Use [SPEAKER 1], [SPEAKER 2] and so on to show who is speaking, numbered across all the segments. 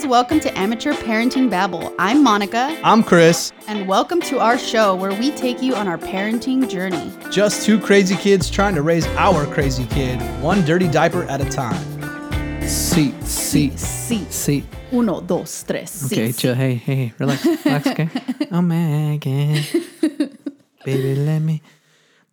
[SPEAKER 1] guys, welcome to Amateur Parenting Babble. I'm Monica,
[SPEAKER 2] I'm Chris.
[SPEAKER 1] and welcome to our show where we take you on our parenting journey.
[SPEAKER 2] Just two crazy kids trying to raise our crazy kid, one dirty diaper at a time. See, see,
[SPEAKER 1] Sí.
[SPEAKER 2] see.
[SPEAKER 1] Uno, dos, tres.
[SPEAKER 2] Okay,
[SPEAKER 1] sí.
[SPEAKER 2] chill. Hey, hey, hey, relax, relax, okay? Oh, Megan. Baby, let me.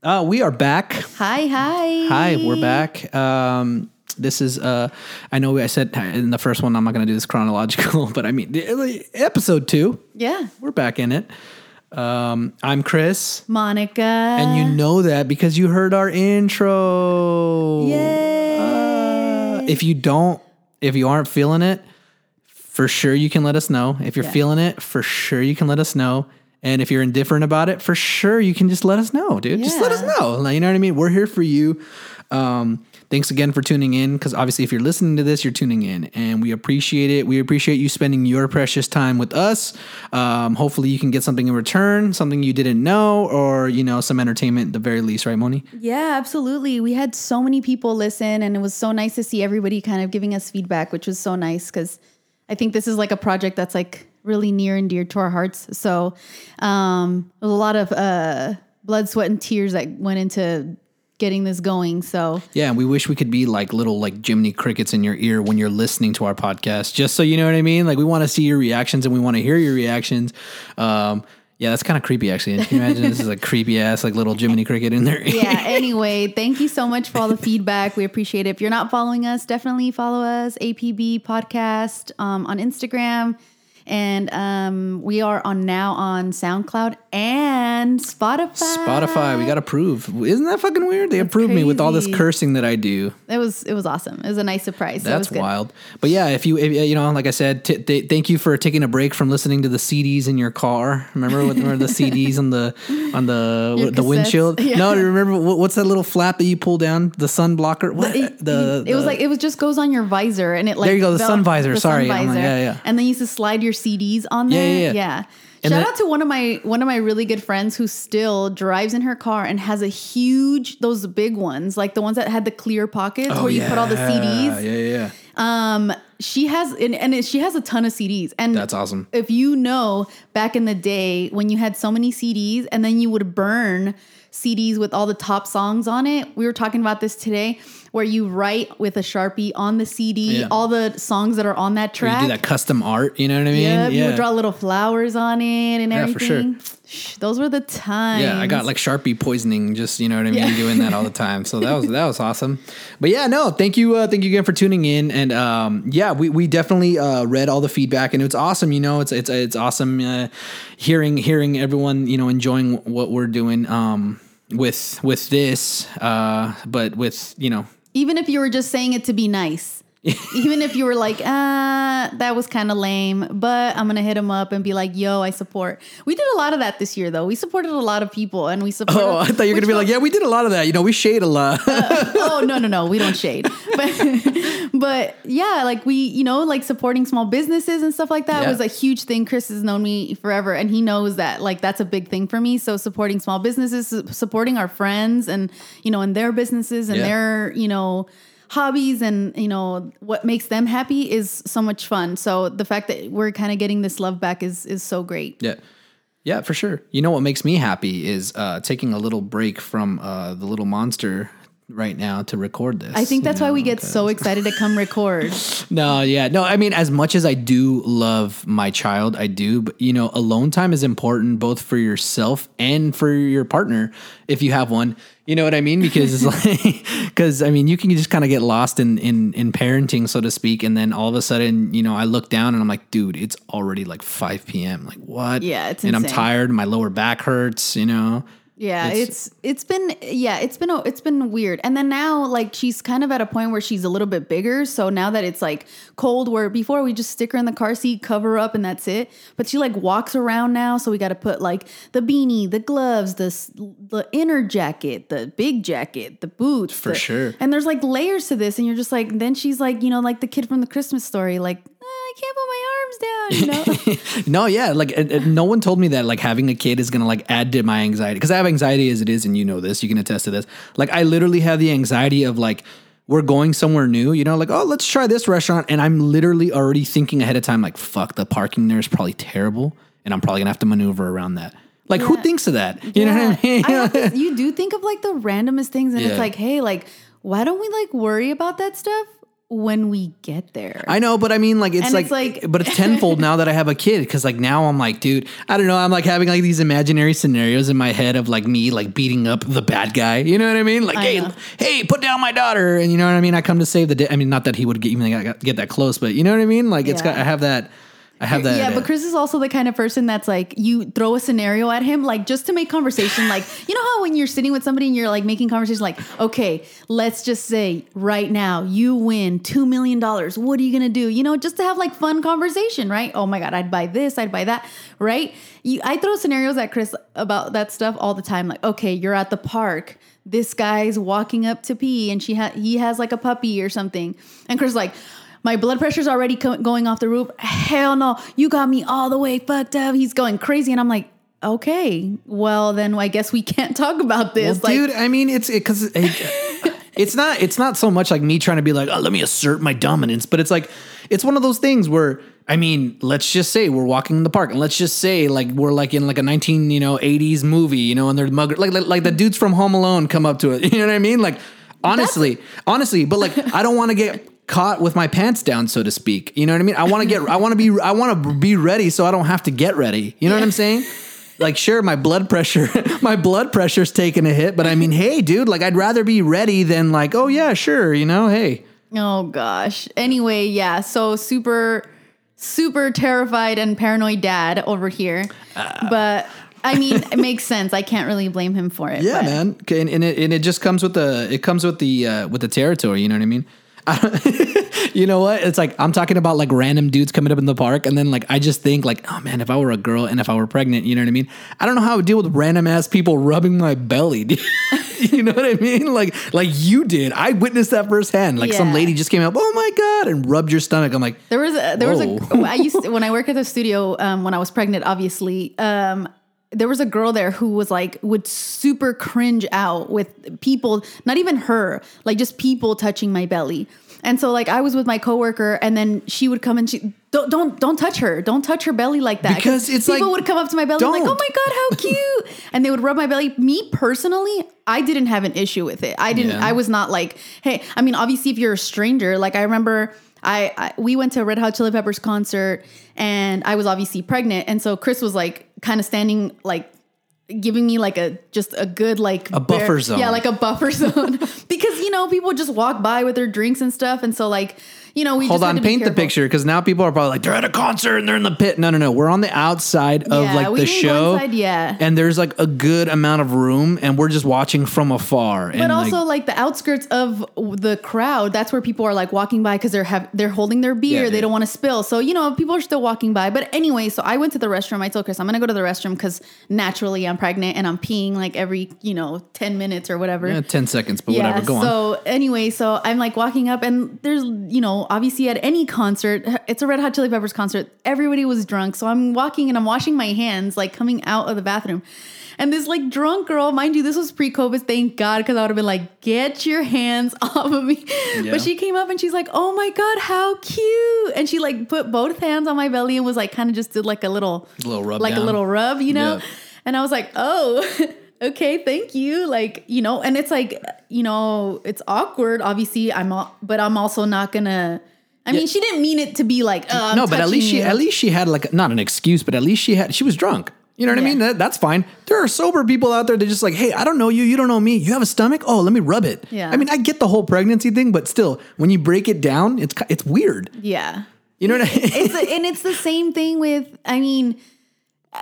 [SPEAKER 2] Uh, we are back.
[SPEAKER 1] Hi, hi.
[SPEAKER 2] Hi, we're back. Um, this is uh, I know I said in the first one I'm not going to do this chronological, but I mean episode two.
[SPEAKER 1] Yeah.
[SPEAKER 2] We're back in it. Um, I'm Chris,
[SPEAKER 1] Monica.
[SPEAKER 2] and you know that because you heard our intro.
[SPEAKER 1] Yay.
[SPEAKER 2] Uh, if you don't, if you aren't feeling it, for sure you can let us know. If you're
[SPEAKER 1] Yeah.
[SPEAKER 2] feeling it, for sure you can let us know. And if you're indifferent about it, for sure you can just let us know, dude. Just let us know. You know what I mean? We're here for you. Um, thanks again for tuning in because obviously, if you're listening to this, you're tuning in, and we appreciate it. We appreciate you spending your precious time with us. Um, hopefully, you can get something in return, something you didn't know, or you know, some entertainment at the very least, right, Moni?
[SPEAKER 1] Yeah, absolutely. We had so many people listen, and it was so nice to see everybody kind of giving us feedback, which was so nice because I think this is like a project that's like really near and dear to our hearts. So, um, a lot of uh, blood, sweat, and tears that went into getting this going. So,
[SPEAKER 2] Yeah, we wish we could be like little like Jiminy crickets in your ear when you're listening to our podcast, just so you know what I mean. Like we want to see your reactions and we want to hear your reactions. Um, yeah, that's kind of creepy actually. Can you imagine this is a creepy ass like little Jiminy cricket in there?
[SPEAKER 1] yeah, anyway, thank you so much for all the feedback. We appreciate it. If you're not following us, definitely follow us, APB Podcast um, on Instagram. And um, we are on now on SoundCloud and Spotify.
[SPEAKER 2] Spotify, we got approved. Isn't that fucking weird? They approved me with all this cursing that I do.
[SPEAKER 1] It was it was awesome. It was a nice surprise. So it was
[SPEAKER 2] That's wild. But yeah, if you if, you know, like I said, t- th- thank you for taking a break from listening to the CDs in your car. Remember what were the CDs on the on the
[SPEAKER 1] Your
[SPEAKER 2] the
[SPEAKER 1] cassettes?
[SPEAKER 2] windshield?
[SPEAKER 1] Yeah.
[SPEAKER 2] No, remember what, what's that little flap that you pull down? The sun blocker. What
[SPEAKER 1] It,
[SPEAKER 2] the,
[SPEAKER 1] it was like it was just goes on your visor and it like
[SPEAKER 2] There you go, the sun visor. Sorry, I'm like, yeah, yeah.
[SPEAKER 1] And then you used to slide your CDs on
[SPEAKER 2] Yeah,
[SPEAKER 1] there.
[SPEAKER 2] yeah, yeah. And
[SPEAKER 1] Shout
[SPEAKER 2] then-
[SPEAKER 1] out to one of my one of my really good friends who still drives in her car and has a huge those big ones like the ones that had the clear pockets where you put all the
[SPEAKER 2] Oh,
[SPEAKER 1] CDs.
[SPEAKER 2] Yeah, yeah, yeah.
[SPEAKER 1] Um, she has and, and it, she has a ton of CDs and
[SPEAKER 2] That's awesome.
[SPEAKER 1] if you know back in the day when you had so many CDs and then you would burn CDs with all the top songs on it. We were talking about this today where you write with a Sharpie on the CD
[SPEAKER 2] Yeah.
[SPEAKER 1] all the songs that are on that
[SPEAKER 2] Or
[SPEAKER 1] track.
[SPEAKER 2] you do that custom art. You know what I mean?
[SPEAKER 1] Yep, you draw little flowers on it and
[SPEAKER 2] Yeah, for sure.
[SPEAKER 1] Shh, Those were the times.
[SPEAKER 2] Yeah, I got like Sharpie poisoning, just you know what I mean,
[SPEAKER 1] Yeah.
[SPEAKER 2] doing that all the time. So that was that was awesome. But yeah, no, thank you, uh, thank you again for tuning in. And um, yeah, we, we definitely uh, read all the feedback, and it's awesome. You know, it's it's it's awesome uh, hearing hearing everyone you know enjoying what we're doing um, with with this, uh, but with you know
[SPEAKER 1] Even if you were just saying it to be nice. Even if you were like, ah, that was kind of lame, but I'm gonna hit him up and be like, yo, I support. We did a lot of that this year, though. We supported a lot of people, and we supported.
[SPEAKER 2] Oh, I thought you were gonna be like, yeah, we did a lot of that. You know, we shade a lot.
[SPEAKER 1] oh no, no, no, we don't shade, but but yeah, like we, you know, like supporting small businesses and stuff like that
[SPEAKER 2] Yeah.
[SPEAKER 1] was a huge thing. Chris has known me forever, and he knows that like that's a big thing for me. So supporting small businesses, supporting our friends, and you know, and their businesses and
[SPEAKER 2] Yeah.
[SPEAKER 1] their you know hobbies and you know what makes them happy is so much fun so the fact that we're kind of getting this love back is is so great
[SPEAKER 2] Yeah. Yeah, for sure. You know what makes me happy is uh, taking a little break from uh, the little monster right now to record this.
[SPEAKER 1] i think
[SPEAKER 2] you
[SPEAKER 1] that's why we get
[SPEAKER 2] 'cause-
[SPEAKER 1] so excited to come record
[SPEAKER 2] No, yeah. No, I mean, as much as I do love my child, I do, but you know, alone time is important both for yourself and for your partner if you have one. You know what I mean? Because it's like, because I mean, you can just kind of get lost in, in, in parenting, so to speak. And then all of a sudden, you know, I look down and I'm like, dude, it's already like 5 p.m. Like, what?
[SPEAKER 1] Yeah, it's
[SPEAKER 2] And I'm tired. My lower back hurts, you know?
[SPEAKER 1] Yeah,
[SPEAKER 2] It's-
[SPEAKER 1] it's, it's been yeah, it's been it's been weird. And then now like she's kind of at a point where she's a little bit bigger, so now that it's like cold where before we just stick her in the car seat, cover up and that's it. But she like walks around now, so we got to put like the beanie, the gloves, the the inner jacket, the big jacket, the boots.
[SPEAKER 2] For
[SPEAKER 1] the-
[SPEAKER 2] sure.
[SPEAKER 1] And there's like layers to this and you're just like then she's like, you know, like the kid from the Christmas story like I can't put my arms down, you know.
[SPEAKER 2] no, yeah, like no one told me that like having a kid is gonna like add to my anxiety because I have anxiety as it is, and you know this, you can attest to this. Like I literally have the anxiety of like we're going somewhere new, you know, like, oh, let's try this restaurant. And I'm literally already thinking ahead of time, like, fuck, the parking there is probably terrible. And I'm probably gonna have to maneuver around that. Like, who thinks of that? You know what I mean?
[SPEAKER 1] I you do think of like the randomest things, and
[SPEAKER 2] Yeah.
[SPEAKER 1] it's like, hey, like, why don't we like worry about that stuff when we get there?
[SPEAKER 2] I know, but I mean, like, it's like,
[SPEAKER 1] it's like-
[SPEAKER 2] but it's tenfold now that I have a kid. Cause like now I'm like, dude, I don't know. I'm like having like these imaginary scenarios in my head of like me like beating up the bad guy. You know what I mean? Like,
[SPEAKER 1] I
[SPEAKER 2] hey,
[SPEAKER 1] know.
[SPEAKER 2] hey, put down my daughter. And you know what I mean? I come to save the day. I mean, not that he would get even get get that close, but you know what I mean? Like, it's
[SPEAKER 1] Yeah.
[SPEAKER 2] got, I have that, I have that.
[SPEAKER 1] yeah,
[SPEAKER 2] uh,
[SPEAKER 1] but Chris is also the kind of person that's like you throw a scenario at him, like just to make conversation. like you know how when you're sitting with somebody and you're like making conversation, like okay, let's just say right now you win two million dollars. What are you gonna do? You know, just to have like fun conversation, right? Oh my god, I'd buy this, I'd buy that, right? You, I throw scenarios at Chris about that stuff all the time. Like okay, you're at the park. This guy's walking up to pee, and she ha- he has like a puppy or something, and Chris is like my blood pressure's already co- going off the roof. Hell no, you got me all the way fucked up. He's going crazy, and I'm like, okay, well then I guess we can't talk about
[SPEAKER 2] Well,
[SPEAKER 1] this. like,
[SPEAKER 2] dude, I mean, it's because it, it's not it's not so much like me trying to be like, oh, let me assert my dominance, but it's like it's one of those things where I mean, let's just say we're walking in the park, and let's just say like we're like in like a nineteen you know eighties movie, you know, and they're mugger like, like like the dudes from Home Alone come up to it, you know what I mean? Like honestly, honestly, but like I don't want to get caught with my pants down, so to speak. You know what I mean? I want to get I want to be I want to be ready so I don't have to get ready. You know what I'm saying? like sure my blood pressure my blood pressure's taking a hit but i mean hey dude like i'd rather be ready than like oh yeah sure you know hey
[SPEAKER 1] oh gosh. Anyway, yeah. So super, super terrified and paranoid dad over here,
[SPEAKER 2] Uh.
[SPEAKER 1] but. I mean, it makes sense. I can't really blame him for it.
[SPEAKER 2] yeah
[SPEAKER 1] but-
[SPEAKER 2] man okay, and, and it and it just comes with the it comes with the uh with the territory you know what i mean you know what? It's like i'm talking about like random dudes coming up in the park and then like i just think like oh man if i were a girl and if i were pregnant you know what i mean? I don't know how i would deal with random ass people rubbing my belly you know what i mean? Like like you did. I witnessed that firsthand. Like some lady just came up oh my god and rubbed your stomach. I'm like
[SPEAKER 1] There was a, there was
[SPEAKER 2] Whoa.
[SPEAKER 1] a I used to, when I work at the studio um, when I was pregnant. Obviously, um, there was a girl there who was like would super cringe out with people, not even her, like just people touching my belly. And so like I was with my coworker, and then she would come and she don't don't don't touch her, don't touch her belly like that
[SPEAKER 2] Because it's
[SPEAKER 1] people
[SPEAKER 2] like,
[SPEAKER 1] would come up to my belly like, oh my god, how cute, and they would rub my belly. Me personally, I didn't have an issue with it. I didn't.
[SPEAKER 2] Yeah.
[SPEAKER 1] I was not like, hey. I mean, obviously, if you're a stranger, like I remember. I, I we went to a Red Hot Chili Peppers concert and I was obviously pregnant and so Chris was like kind of standing like giving me like a just a good like
[SPEAKER 2] A buffer zone.
[SPEAKER 1] Yeah, like a buffer zone because you know people just walk by with their drinks and stuff and so like you know we
[SPEAKER 2] Hold on,
[SPEAKER 1] to
[SPEAKER 2] paint the picture because now people are probably like they're at a concert and they're in the pit. No, no, no. We're on the outside of
[SPEAKER 1] Yeah,
[SPEAKER 2] like the show,
[SPEAKER 1] inside, yeah.
[SPEAKER 2] and there's like a good amount of room, and we're just watching from afar.
[SPEAKER 1] But also
[SPEAKER 2] like,
[SPEAKER 1] like, the outskirts of the crowd, that's where people are like walking by because they're have they're holding their beer.
[SPEAKER 2] Yeah,
[SPEAKER 1] they
[SPEAKER 2] yeah.
[SPEAKER 1] don't want to spill. So you know people are still walking by. But anyway, so I went to the restroom. I told Chris I'm gonna go to the restroom because naturally I'm pregnant and I'm peeing like every you know ten minutes or whatever.
[SPEAKER 2] eh, ten seconds, but whatever. Go on.
[SPEAKER 1] so anyway, so I'm like walking up, and there's you know obviously at any concert, it's a Red Hot Chili Peppers concert. Everybody was drunk, so I'm walking and I'm washing my hands, like coming out of the bathroom. And this like drunk girl, mind you, this was pre-COVID. Thank God, because I would have been like, "Get your hands off of me!"
[SPEAKER 2] Yeah.
[SPEAKER 1] But she came up and she's like, "Oh my God, how cute!" And she like put both hands on my belly and was like, kind of just did like a little,
[SPEAKER 2] A little rub
[SPEAKER 1] like
[SPEAKER 2] down.
[SPEAKER 1] a little rub, you know.
[SPEAKER 2] Yeah.
[SPEAKER 1] And I was like, oh, okay, thank you. Like, you know, and it's like, you know, it's awkward. Obviously, I'm, al- but I'm also not gonna. I mean, she didn't mean it to be like, oh, I'm
[SPEAKER 2] no, but at least she
[SPEAKER 1] you.
[SPEAKER 2] at least she had like not an excuse, but at least she had she was drunk. You know what I mean? That, that's fine. There are sober people out there. They're just like, hey, I don't know you. You don't know me. You have a stomach? Oh, let me rub it.
[SPEAKER 1] Yeah.
[SPEAKER 2] I mean, I get the whole pregnancy thing, but still, when you break it down, it's it's weird.
[SPEAKER 1] yeah.
[SPEAKER 2] You know what I mean?
[SPEAKER 1] It's the, and it's the same thing with. I mean.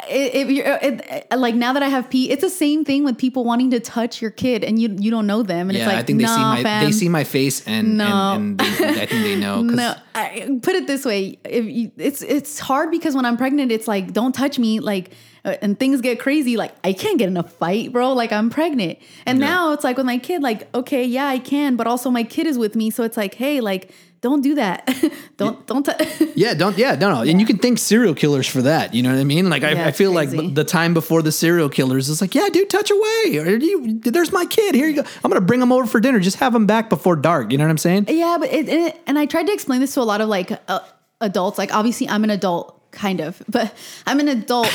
[SPEAKER 1] If you're it, like now that I have P, it's the same thing with people wanting to touch your kid and you you don't know them and
[SPEAKER 2] yeah,
[SPEAKER 1] it's like
[SPEAKER 2] I think they see
[SPEAKER 1] nah,
[SPEAKER 2] my
[SPEAKER 1] fam.
[SPEAKER 2] they see my face and
[SPEAKER 1] No.
[SPEAKER 2] and, and they, I think they know.
[SPEAKER 1] No, I, put it this way: if you, it's it's hard because when I'm pregnant, it's like don't touch me, like, uh, and things get crazy. Like I can't get in a fight, bro. Like I'm pregnant, and
[SPEAKER 2] Yeah.
[SPEAKER 1] now it's like with my kid, like okay, yeah, I can, but also my kid is with me, so it's like, hey, like don't do that. don't don't. T-
[SPEAKER 2] Yeah, don't. Yeah, no, no. And you can thank serial killers for that. You know what I mean? Like, I,
[SPEAKER 1] Yeah,
[SPEAKER 2] I feel
[SPEAKER 1] crazy.
[SPEAKER 2] like the time before the serial killers is like, yeah, dude, touch away. Or you, there's my kid. Here you go. I'm gonna bring him over for dinner. Just have him back before dark. You know what I'm saying?
[SPEAKER 1] Yeah, but it, it and I tried to explain this to a lot of like uh, adults. Like obviously I'm an adult, kind of, but I'm an adult.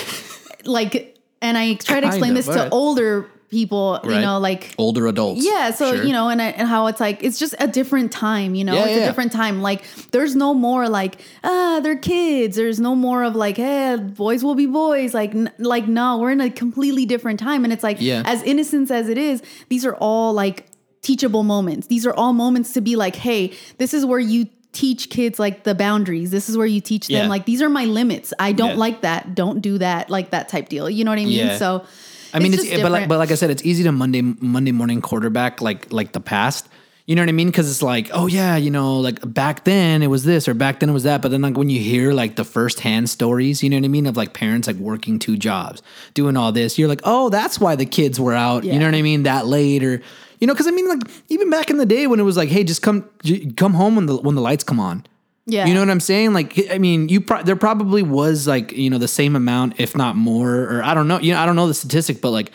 [SPEAKER 1] like, and I try to explain
[SPEAKER 2] of,
[SPEAKER 1] this to older people. You know, like
[SPEAKER 2] Older adults.
[SPEAKER 1] yeah. So
[SPEAKER 2] Sure.
[SPEAKER 1] you know, and and how it's like it's just a different time. You know,
[SPEAKER 2] Yeah,
[SPEAKER 1] it's
[SPEAKER 2] yeah.
[SPEAKER 1] a different time. Like there's no more like ah they're kids. There's no more of like hey boys will be boys. Like n- like no, we're in a completely different time. And it's like
[SPEAKER 2] Yeah.
[SPEAKER 1] as innocent as it is, these are all like teachable moments. These are all moments to be like, hey, this is where you teach kids like the boundaries. This is where you teach them
[SPEAKER 2] Yeah.
[SPEAKER 1] like these are my limits. I don't
[SPEAKER 2] Yeah.
[SPEAKER 1] like that. Don't do that. Like that type deal. You know what I mean?
[SPEAKER 2] Yeah.
[SPEAKER 1] So
[SPEAKER 2] I mean, it's,
[SPEAKER 1] just eh,
[SPEAKER 2] but like, but like I said, it's easy to Monday Monday morning quarterback like like the past. You know what I mean? Because it's like, oh yeah, you know, like back then it was this or back then it was that. But then like when you hear like the firsthand stories, you know what I mean, of like parents like working two jobs, doing all this, you're like, oh, that's why the kids were out. You know what I mean? That late or you know, because I mean, like even back in the day when it was like, hey, just come j- come home when the when the lights come on.
[SPEAKER 1] Yeah.
[SPEAKER 2] You know what I'm saying? Like, I mean, you pro- there probably was like you know the same amount, if not more, or I don't know. You know, I don't know the statistic, but like,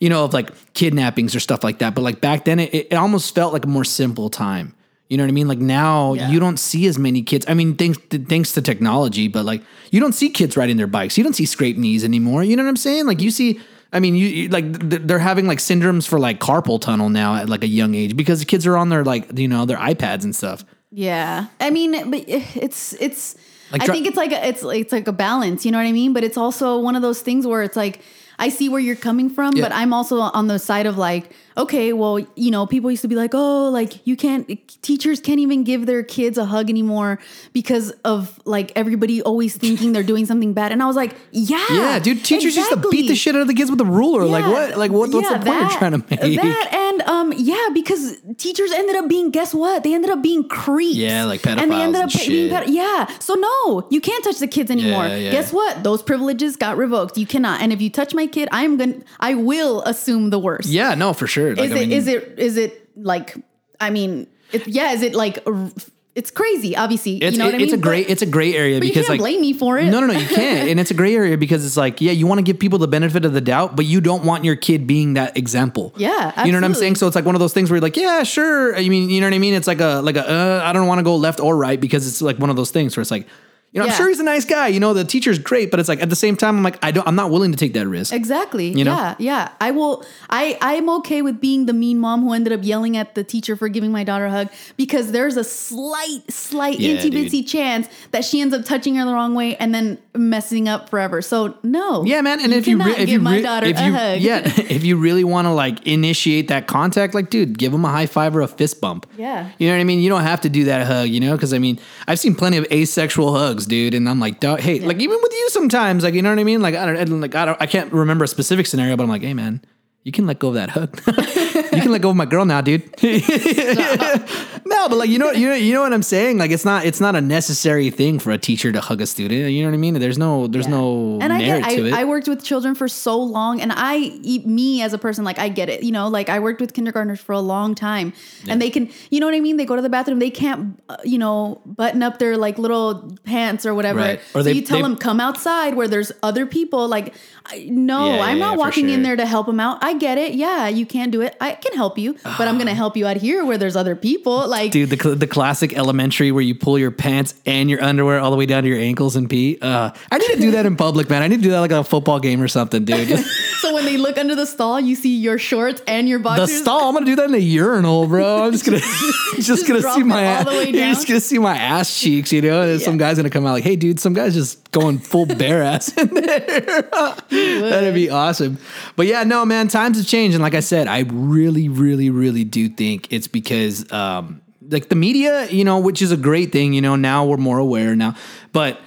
[SPEAKER 2] you know, of like kidnappings or stuff like that. But like back then, it, it almost felt like a more simple time. You know what I mean? Like now,
[SPEAKER 1] Yeah.
[SPEAKER 2] you don't see as many kids. I mean, thanks to, thanks to technology, but like you don't see kids riding their bikes. You don't see scraped knees anymore. You know what I'm saying? Like you see. I mean, you, you like th- they're having like syndromes for like carpal tunnel now at like a young age because the kids are on their like you know their iPads and stuff.
[SPEAKER 1] Yeah, I mean, but eh, it's it's.
[SPEAKER 2] Like
[SPEAKER 1] I think it's like a, it's it's like a balance. You know what I mean? But it's also one of those things where it's like I see where you're coming from,
[SPEAKER 2] Yeah.
[SPEAKER 1] but I'm also on the side of like, okay, well, you know, people used to be like, oh, like you can't, teachers can't even give their kids a hug anymore because of like everybody always thinking they're doing something bad. And I was like, yeah,
[SPEAKER 2] Yeah, dude, teachers used to beat the shit out of the kids with a ruler. Like what? Like what? What's
[SPEAKER 1] Yeah,
[SPEAKER 2] the point
[SPEAKER 1] that-
[SPEAKER 2] you're trying to make?
[SPEAKER 1] That and um yeah, because teachers ended up being guess what? They ended up being creeps.
[SPEAKER 2] Yeah, like pedophiles.
[SPEAKER 1] And they ended up being
[SPEAKER 2] shit.
[SPEAKER 1] ped- yeah. So no, you can't touch the kids anymore.
[SPEAKER 2] Yeah, yeah.
[SPEAKER 1] Guess what? Those privileges got revoked. You cannot. And if you touch my kid, I'm gonna I will assume the worst.
[SPEAKER 2] yeah, no, for sure. Like,
[SPEAKER 1] Is
[SPEAKER 2] I
[SPEAKER 1] it
[SPEAKER 2] mean,
[SPEAKER 1] is it is it like I mean it, yeah, is it like it's crazy, obviously.
[SPEAKER 2] It's,
[SPEAKER 1] you know what I mean?
[SPEAKER 2] it's a great it's a gray area
[SPEAKER 1] but you
[SPEAKER 2] because
[SPEAKER 1] can't
[SPEAKER 2] like
[SPEAKER 1] blame me for it.
[SPEAKER 2] no no no you can't and it's a gray area because it's like yeah you want to give people the benefit of the doubt but you don't want your kid being that example
[SPEAKER 1] Yeah,
[SPEAKER 2] you know what I'm saying so it's like one of those things where you're like yeah sure I mean you know what I mean it's like a like a uh, I don't want to go left or right because it's like one of those things where it's like you know I'm sure he's a nice guy you know the teacher's great but it's like at the same time I'm like I don't I'm not willing to take that risk
[SPEAKER 1] Exactly.
[SPEAKER 2] You know?
[SPEAKER 1] Yeah, yeah. I will. I I'm okay with being the mean mom who ended up yelling at the teacher for giving my daughter a hug because there's a slight, slight,
[SPEAKER 2] Yeah,
[SPEAKER 1] itsy bitsy chance that she ends up touching her the wrong way and then messing up forever. So no.
[SPEAKER 2] Yeah, man. And if you, re- if
[SPEAKER 1] give
[SPEAKER 2] you,
[SPEAKER 1] my
[SPEAKER 2] re-
[SPEAKER 1] daughter
[SPEAKER 2] if
[SPEAKER 1] a
[SPEAKER 2] you,
[SPEAKER 1] hug.
[SPEAKER 2] yeah, if you really want to like initiate that contact, like, dude, give them a high five or a fist bump.
[SPEAKER 1] Yeah.
[SPEAKER 2] You know what I mean? You don't have to do that hug, you know? Because I mean, I've seen plenty of asexual hugs, dude, and I'm like, hey, like even with you sometimes, like, you know what I mean? Like, I don't, like, I don't, I can't remember a specific scenario, but I'm like, hey, man. You can let go of that hug. you can let go of my girl now, dude. no, but like you know, you know, you know what I'm saying. Like it's not, it's not a necessary thing for a teacher to hug a student. You know what I mean? There's no, there's no
[SPEAKER 1] and I get,
[SPEAKER 2] to
[SPEAKER 1] I,
[SPEAKER 2] it.
[SPEAKER 1] I worked with children for so long, and I, me as a person, like I get it. You know, like I worked with kindergartners for a long time, and they can, you know what I mean. They go to the bathroom, they can't, uh, you know, button up their like little pants or whatever.
[SPEAKER 2] Right. Or
[SPEAKER 1] so
[SPEAKER 2] they-
[SPEAKER 1] you tell
[SPEAKER 2] they-
[SPEAKER 1] them come outside where there's other people. Like, I, no,
[SPEAKER 2] Yeah,
[SPEAKER 1] I'm
[SPEAKER 2] yeah,
[SPEAKER 1] not walking in there to help them out. I get it. Yeah, you can't do it. I can help you, but I'm gonna help you out here where there's other people. Like,
[SPEAKER 2] Dude, the, cl- the classic elementary where you pull your pants and your underwear all the way down to your ankles and pee. Uh, I need to do that in public, man. I need to do that like a football game or something, dude.
[SPEAKER 1] So when they look under the stall, you see your shorts and your
[SPEAKER 2] the stall. I'm gonna do that in the urinal, bro. I'm just gonna just, gonna see my
[SPEAKER 1] all the way
[SPEAKER 2] you're just gonna see my ass cheeks, you know. And then some guy's gonna come out like, "Hey, dude, some guy's just going full bare ass in there." That'd be awesome. But yeah, no, man, times have changed, and like I said, I really, really, really do think it's because um, like the media, you know, which is a great thing. You know, now we're more aware now, but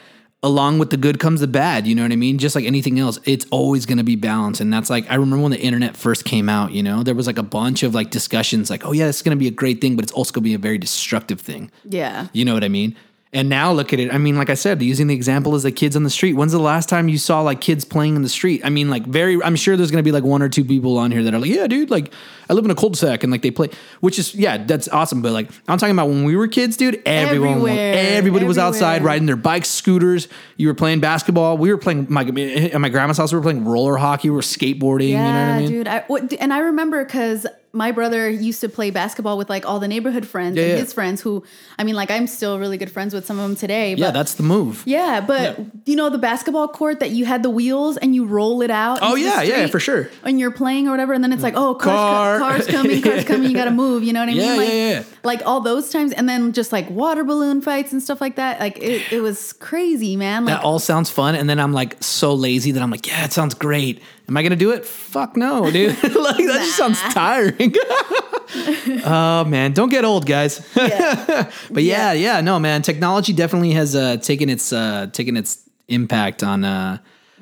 [SPEAKER 2] along with the good comes the bad. You know what I mean? Just like anything else, it's always going to be balanced. And that's like, I remember when the internet first came out, you know, there was like a bunch of like discussions like, oh, yeah, it's going to be a great thing, but it's also going to be a very destructive thing.
[SPEAKER 1] yeah.
[SPEAKER 2] You know what I mean? And now look at it. I mean, like I said, using the example as the kids on the street. When's the last time you saw like kids playing in the street? I mean, like very. I'm sure there's gonna be like one or two people on here that are like, yeah, dude. Like I live in a cul-de-sac and like they play, which is yeah, that's awesome. But like I'm talking about when we were kids, dude. Everyone,
[SPEAKER 1] Everywhere.
[SPEAKER 2] everybody was outside riding their bikes, scooters. You were playing basketball. We were playing my at my grandma's house. We were playing roller hockey. We were skateboarding.
[SPEAKER 1] Yeah,
[SPEAKER 2] you know what I mean?
[SPEAKER 1] dude. I, and I remember because my brother used to play basketball with like all the neighborhood friends
[SPEAKER 2] Yeah,
[SPEAKER 1] and
[SPEAKER 2] yeah.
[SPEAKER 1] his friends who, I mean, like I'm still really good friends with some of them today. But
[SPEAKER 2] Yeah, that's the move.
[SPEAKER 1] Yeah, but
[SPEAKER 2] Yeah.
[SPEAKER 1] you know the basketball court that you had the wheels and you roll it out.
[SPEAKER 2] Oh, yeah, yeah, for sure.
[SPEAKER 1] And you're playing or whatever, and then it's like, oh, cars,
[SPEAKER 2] Car.
[SPEAKER 1] co- cars coming, cars coming. You got to move. You know what I mean?
[SPEAKER 2] Yeah,
[SPEAKER 1] like,
[SPEAKER 2] yeah, yeah.
[SPEAKER 1] Like all those times, and then just like water balloon fights and stuff like that. Like it, it was crazy, man. Like
[SPEAKER 2] That all sounds fun, and then I'm like so lazy that I'm like, yeah, it sounds great. Am I gonna do it? Fuck no, dude. like that just sounds tiring. oh man, don't get old, guys.
[SPEAKER 1] yeah.
[SPEAKER 2] but yeah, yeah, no, man. Technology definitely has uh, taken its uh, taken its impact on uh,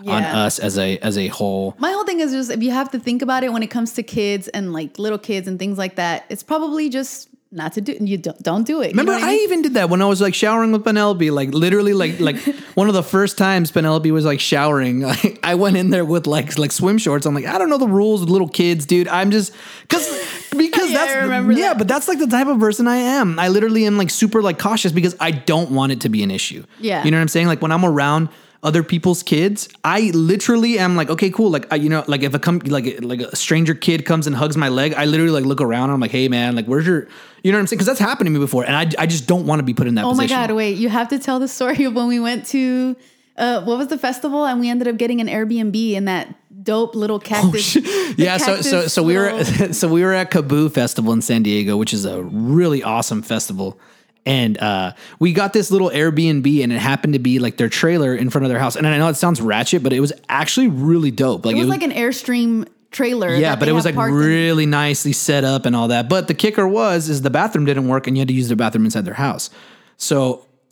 [SPEAKER 2] on us as a as a whole.
[SPEAKER 1] My whole thing is just if you have to think about it when it comes to kids and like little kids and things like that, it's probably just not to do. You don't, don't do it. You
[SPEAKER 2] Remember,
[SPEAKER 1] know what
[SPEAKER 2] I,
[SPEAKER 1] mean?
[SPEAKER 2] even did that when I was like showering with Penelope. Like literally, like like one of the first times Penelope was like showering. Like, I went in there with like like swim shorts. I'm like, I don't know the rules with little kids, dude. I'm just because because
[SPEAKER 1] Yeah, I
[SPEAKER 2] that's yeah,
[SPEAKER 1] that.
[SPEAKER 2] but that's like the type of person I am. I literally am like super like cautious because I don't want it to be an issue.
[SPEAKER 1] Yeah.
[SPEAKER 2] you know what I'm saying? Like when I'm around other people's kids, I literally am like, okay, cool. Like I, you know, like if a come like like a stranger kid comes and hugs my leg, I literally like look around. And I'm like, hey man, like where's your, you know what I'm saying? Because that's happened to me before, and I I just don't want to be put in that. Position.
[SPEAKER 1] Oh my
[SPEAKER 2] position.
[SPEAKER 1] god! Wait, you have to tell the story of when we went to uh, what was the festival and we ended up getting an Airbnb in that dope little cactus.
[SPEAKER 2] Oh, yeah, so so so we were so we were at KAABOO Festival in San Diego, which is a really awesome festival. And uh, we got this little Airbnb, and it happened to be like their trailer in front of their house. And I know it sounds ratchet, but it was actually really dope. Like
[SPEAKER 1] It was like an airstream trailer.
[SPEAKER 2] yeah, but it was like
[SPEAKER 1] parked in.
[SPEAKER 2] really nicely set up and all that. But the kicker was is the bathroom didn't work, and you had to use the bathroom inside their house. So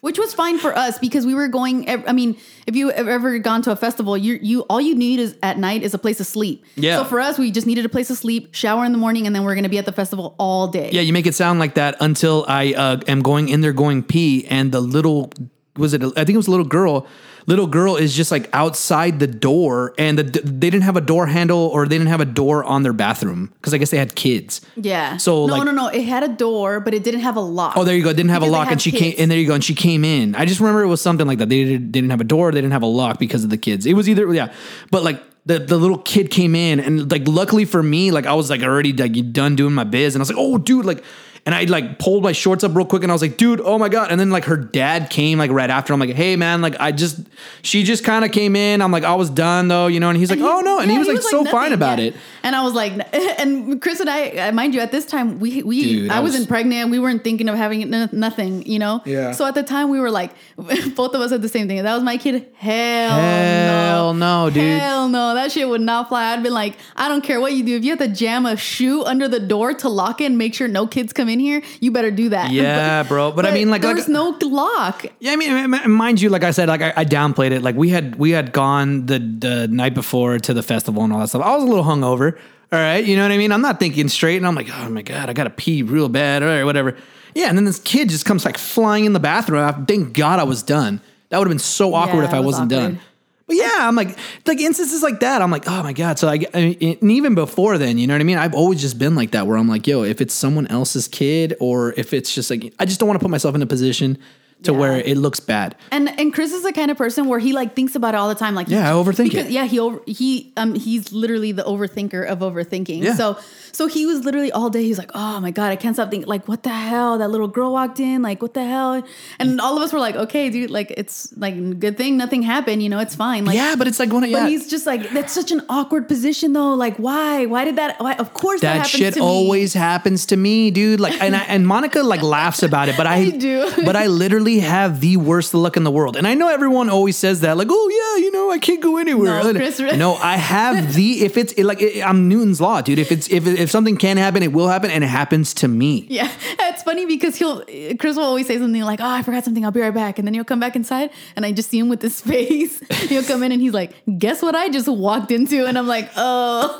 [SPEAKER 1] which was fine for us because we were going. I mean, if you have ever gone to a festival, you you all you need is at night is a place to sleep.
[SPEAKER 2] Yeah.
[SPEAKER 1] So for us, we just needed a place to sleep, shower in the morning, and then we're gonna be at the festival all day.
[SPEAKER 2] Yeah, you make it sound like that until I uh, am going in there going pee, and the little was it? I think it was a little girl. Little girl is just like outside the door, and the, they didn't have a door handle or they didn't have a door on their bathroom because I guess they had kids.
[SPEAKER 1] Yeah.
[SPEAKER 2] So,
[SPEAKER 1] no,
[SPEAKER 2] like-
[SPEAKER 1] no, no. It had a door, but it didn't have a lock.
[SPEAKER 2] Oh, there you go. Didn't have a
[SPEAKER 1] Because they
[SPEAKER 2] lock, and she came. And there you go. And she came in. I just remember it was something like that. They didn't, they didn't have a door. They didn't have a lock because of the kids. It was either yeah, but like the the little kid came in, and like luckily for me, like I was like already like done doing my biz, and I was like, oh, dude, like. And I like pulled my shorts up real quick and I was like, dude, oh my God. And then like her dad came like right after. I'm like, hey man, like I just, she just kind of came in. I'm like, I was done though, you know? And he's like, oh no. And he
[SPEAKER 1] Yeah,
[SPEAKER 2] was like so fine about
[SPEAKER 1] yeah.
[SPEAKER 2] it.
[SPEAKER 1] And I was like, and Chris and I, uh, mind you, at this time we we
[SPEAKER 2] Dude,
[SPEAKER 1] I
[SPEAKER 2] I
[SPEAKER 1] wasn't
[SPEAKER 2] was-
[SPEAKER 1] pregnant. We weren't thinking of having nothing, you know.
[SPEAKER 2] Yeah.
[SPEAKER 1] So at the time we were like, both of us said the same thing. That was my kid. Hell,
[SPEAKER 2] Hell no, dude.
[SPEAKER 1] Hell no, that shit would not fly. I'd been like, I don't care what you do. If you have to jam a shoe under the door to lock it and make sure no kids come in here, you better do that.
[SPEAKER 2] Yeah, bro. But I mean, like-
[SPEAKER 1] there
[SPEAKER 2] like-
[SPEAKER 1] was no lock.
[SPEAKER 2] Yeah, I mean, mind you, like I said, like I, I downplayed it. Like we had we had gone the the night before to the festival and all that stuff. I was a little hungover. All right, you know what I mean. I'm not thinking straight, and I'm like, oh my god, I gotta pee real bad, or whatever. Yeah, and then this kid just comes like flying in the bathroom. I- Thank God I was done. That would have been so awkward
[SPEAKER 1] Yeah,
[SPEAKER 2] if I
[SPEAKER 1] was
[SPEAKER 2] wasn't
[SPEAKER 1] awkward.
[SPEAKER 2] done. But yeah, I'm like, like instances like that. I'm like, oh my god. So I, I and even before then, you know what I mean. I've always just been like that, where I'm like, yo, if it's someone else's kid, or if it's just like, I just don't want to put myself in a position to
[SPEAKER 1] Yeah.
[SPEAKER 2] where it looks bad.
[SPEAKER 1] And and Chris is the kind of person where he like thinks about it all the time. Like
[SPEAKER 2] Yeah, I overthink
[SPEAKER 1] because,
[SPEAKER 2] it.
[SPEAKER 1] Yeah, he over, he um he's literally the overthinker of overthinking.
[SPEAKER 2] Yeah.
[SPEAKER 1] So so he was literally all day. He's like, oh my god, I can't stop thinking. Like, what the hell? That little girl walked in. Like, what the hell? And all of us were like, okay, dude. Like, it's like good thing nothing happened. You know, it's fine. Like,
[SPEAKER 2] yeah, but it's like one of
[SPEAKER 1] But he's just like that's such an awkward position though. Like, why? Why did that? Why? Of course that,
[SPEAKER 2] that
[SPEAKER 1] happens
[SPEAKER 2] shit
[SPEAKER 1] to me.
[SPEAKER 2] always happens to me, dude. Like, and I, and Monica like laughs about it, but I,
[SPEAKER 1] I do.
[SPEAKER 2] but I literally have the worst luck in the world. And I know everyone always says that, like, oh yeah, you know, I can't go anywhere.
[SPEAKER 1] No, Chris-
[SPEAKER 2] no, I have the if it's like it, I'm Newton's law, dude. If it's if if something can happen, it will happen, and it happens to me.
[SPEAKER 1] Yeah, it's funny because he'll Chris will always say something like, "Oh, I forgot something. I'll be right back," and then he'll come back inside, and I just see him with his face. he'll come in and he's like, "Guess what I just walked into?" And I'm like, "Oh,"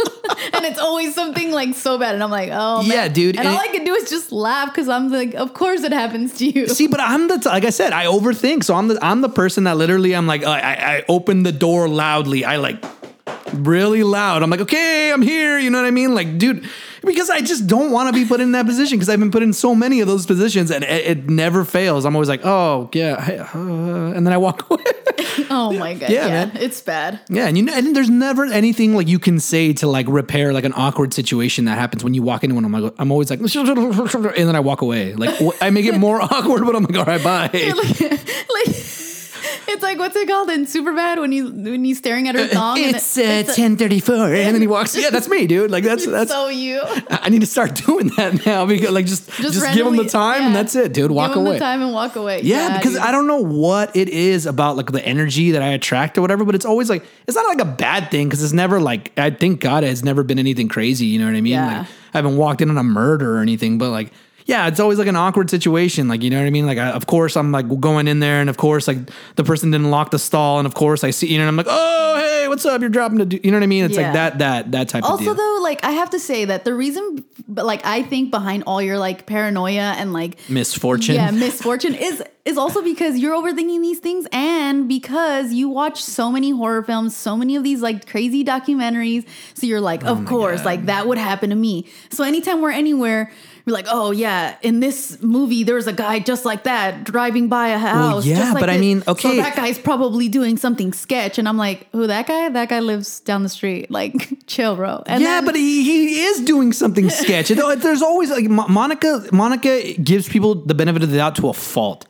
[SPEAKER 1] and it's always something like so bad, and I'm like, "Oh, man."
[SPEAKER 2] Yeah, dude,
[SPEAKER 1] And,
[SPEAKER 2] and
[SPEAKER 1] all
[SPEAKER 2] it-
[SPEAKER 1] I can do is just laugh because I'm like, "Of course it happens to you."
[SPEAKER 2] See, but I'm the t- like I said, I overthink. So I'm the I'm the person that literally I'm like I I, I open the door loudly. I like really loud. I'm like, okay, I'm here. You know what I mean? Like, dude, because I just don't want to be put in that position because I've been put in so many of those positions and it, it never fails. I'm always like, oh yeah, uh, and then I walk away.
[SPEAKER 1] Oh my god.
[SPEAKER 2] Yeah,
[SPEAKER 1] Yeah, it's bad.
[SPEAKER 2] yeah, and you know, and there's never anything like you can say to like repair like an awkward situation that happens when you walk into one. I'm like, I'm always like, and then I walk away. Like I make it more awkward, but I'm like, all right, bye.
[SPEAKER 1] like, like like what's it called in Superbad when you when he's staring at her thong and
[SPEAKER 2] It's
[SPEAKER 1] it-
[SPEAKER 2] uh, ten thirty four, and then he walks. Yeah, that's me, dude. Like that's that's.
[SPEAKER 1] so you
[SPEAKER 2] I need to start doing that now because like just just, give him the time and that's it, dude. Walk
[SPEAKER 1] give him
[SPEAKER 2] away.
[SPEAKER 1] the time and walk away.
[SPEAKER 2] Yeah, because
[SPEAKER 1] dude.
[SPEAKER 2] I don't know what it is about like the energy that I attract or whatever, but it's always like it's not like a bad thing because it's never like I thank God it has never been anything crazy. You know what I mean?
[SPEAKER 1] Yeah.
[SPEAKER 2] Like I haven't walked in on a murder or anything, but like yeah, it's always like an awkward situation. Like you know what I mean? Like I, of course I'm like going in there, and of course like the person didn't lock the stall, and of course I see you know and I'm like oh hey what's up? You're dropping the do-" you know what I mean? It's
[SPEAKER 1] Yeah.
[SPEAKER 2] like that that that type of
[SPEAKER 1] Also, though, like I have to say that the reason, but like I think behind all your like paranoia and like
[SPEAKER 2] Misfortune.
[SPEAKER 1] yeah misfortune is is also because you're overthinking these things and because you watch so many horror films, so many of these like crazy documentaries. So you're like,
[SPEAKER 2] Oh
[SPEAKER 1] of course, like that would happen to me. So anytime we're anywhere. You're like, oh yeah, in this movie, there's a guy just like that driving by a house.
[SPEAKER 2] yeah,
[SPEAKER 1] just like
[SPEAKER 2] but I
[SPEAKER 1] this.
[SPEAKER 2] mean,
[SPEAKER 1] so
[SPEAKER 2] okay.
[SPEAKER 1] that guy's probably doing something sketch, and I'm like, who that guy? That guy lives down the street. Like, chill, bro. And
[SPEAKER 2] yeah,
[SPEAKER 1] then-
[SPEAKER 2] but he, he is doing something sketch. There's always like Monica. Monica gives people the benefit of the doubt to a fault.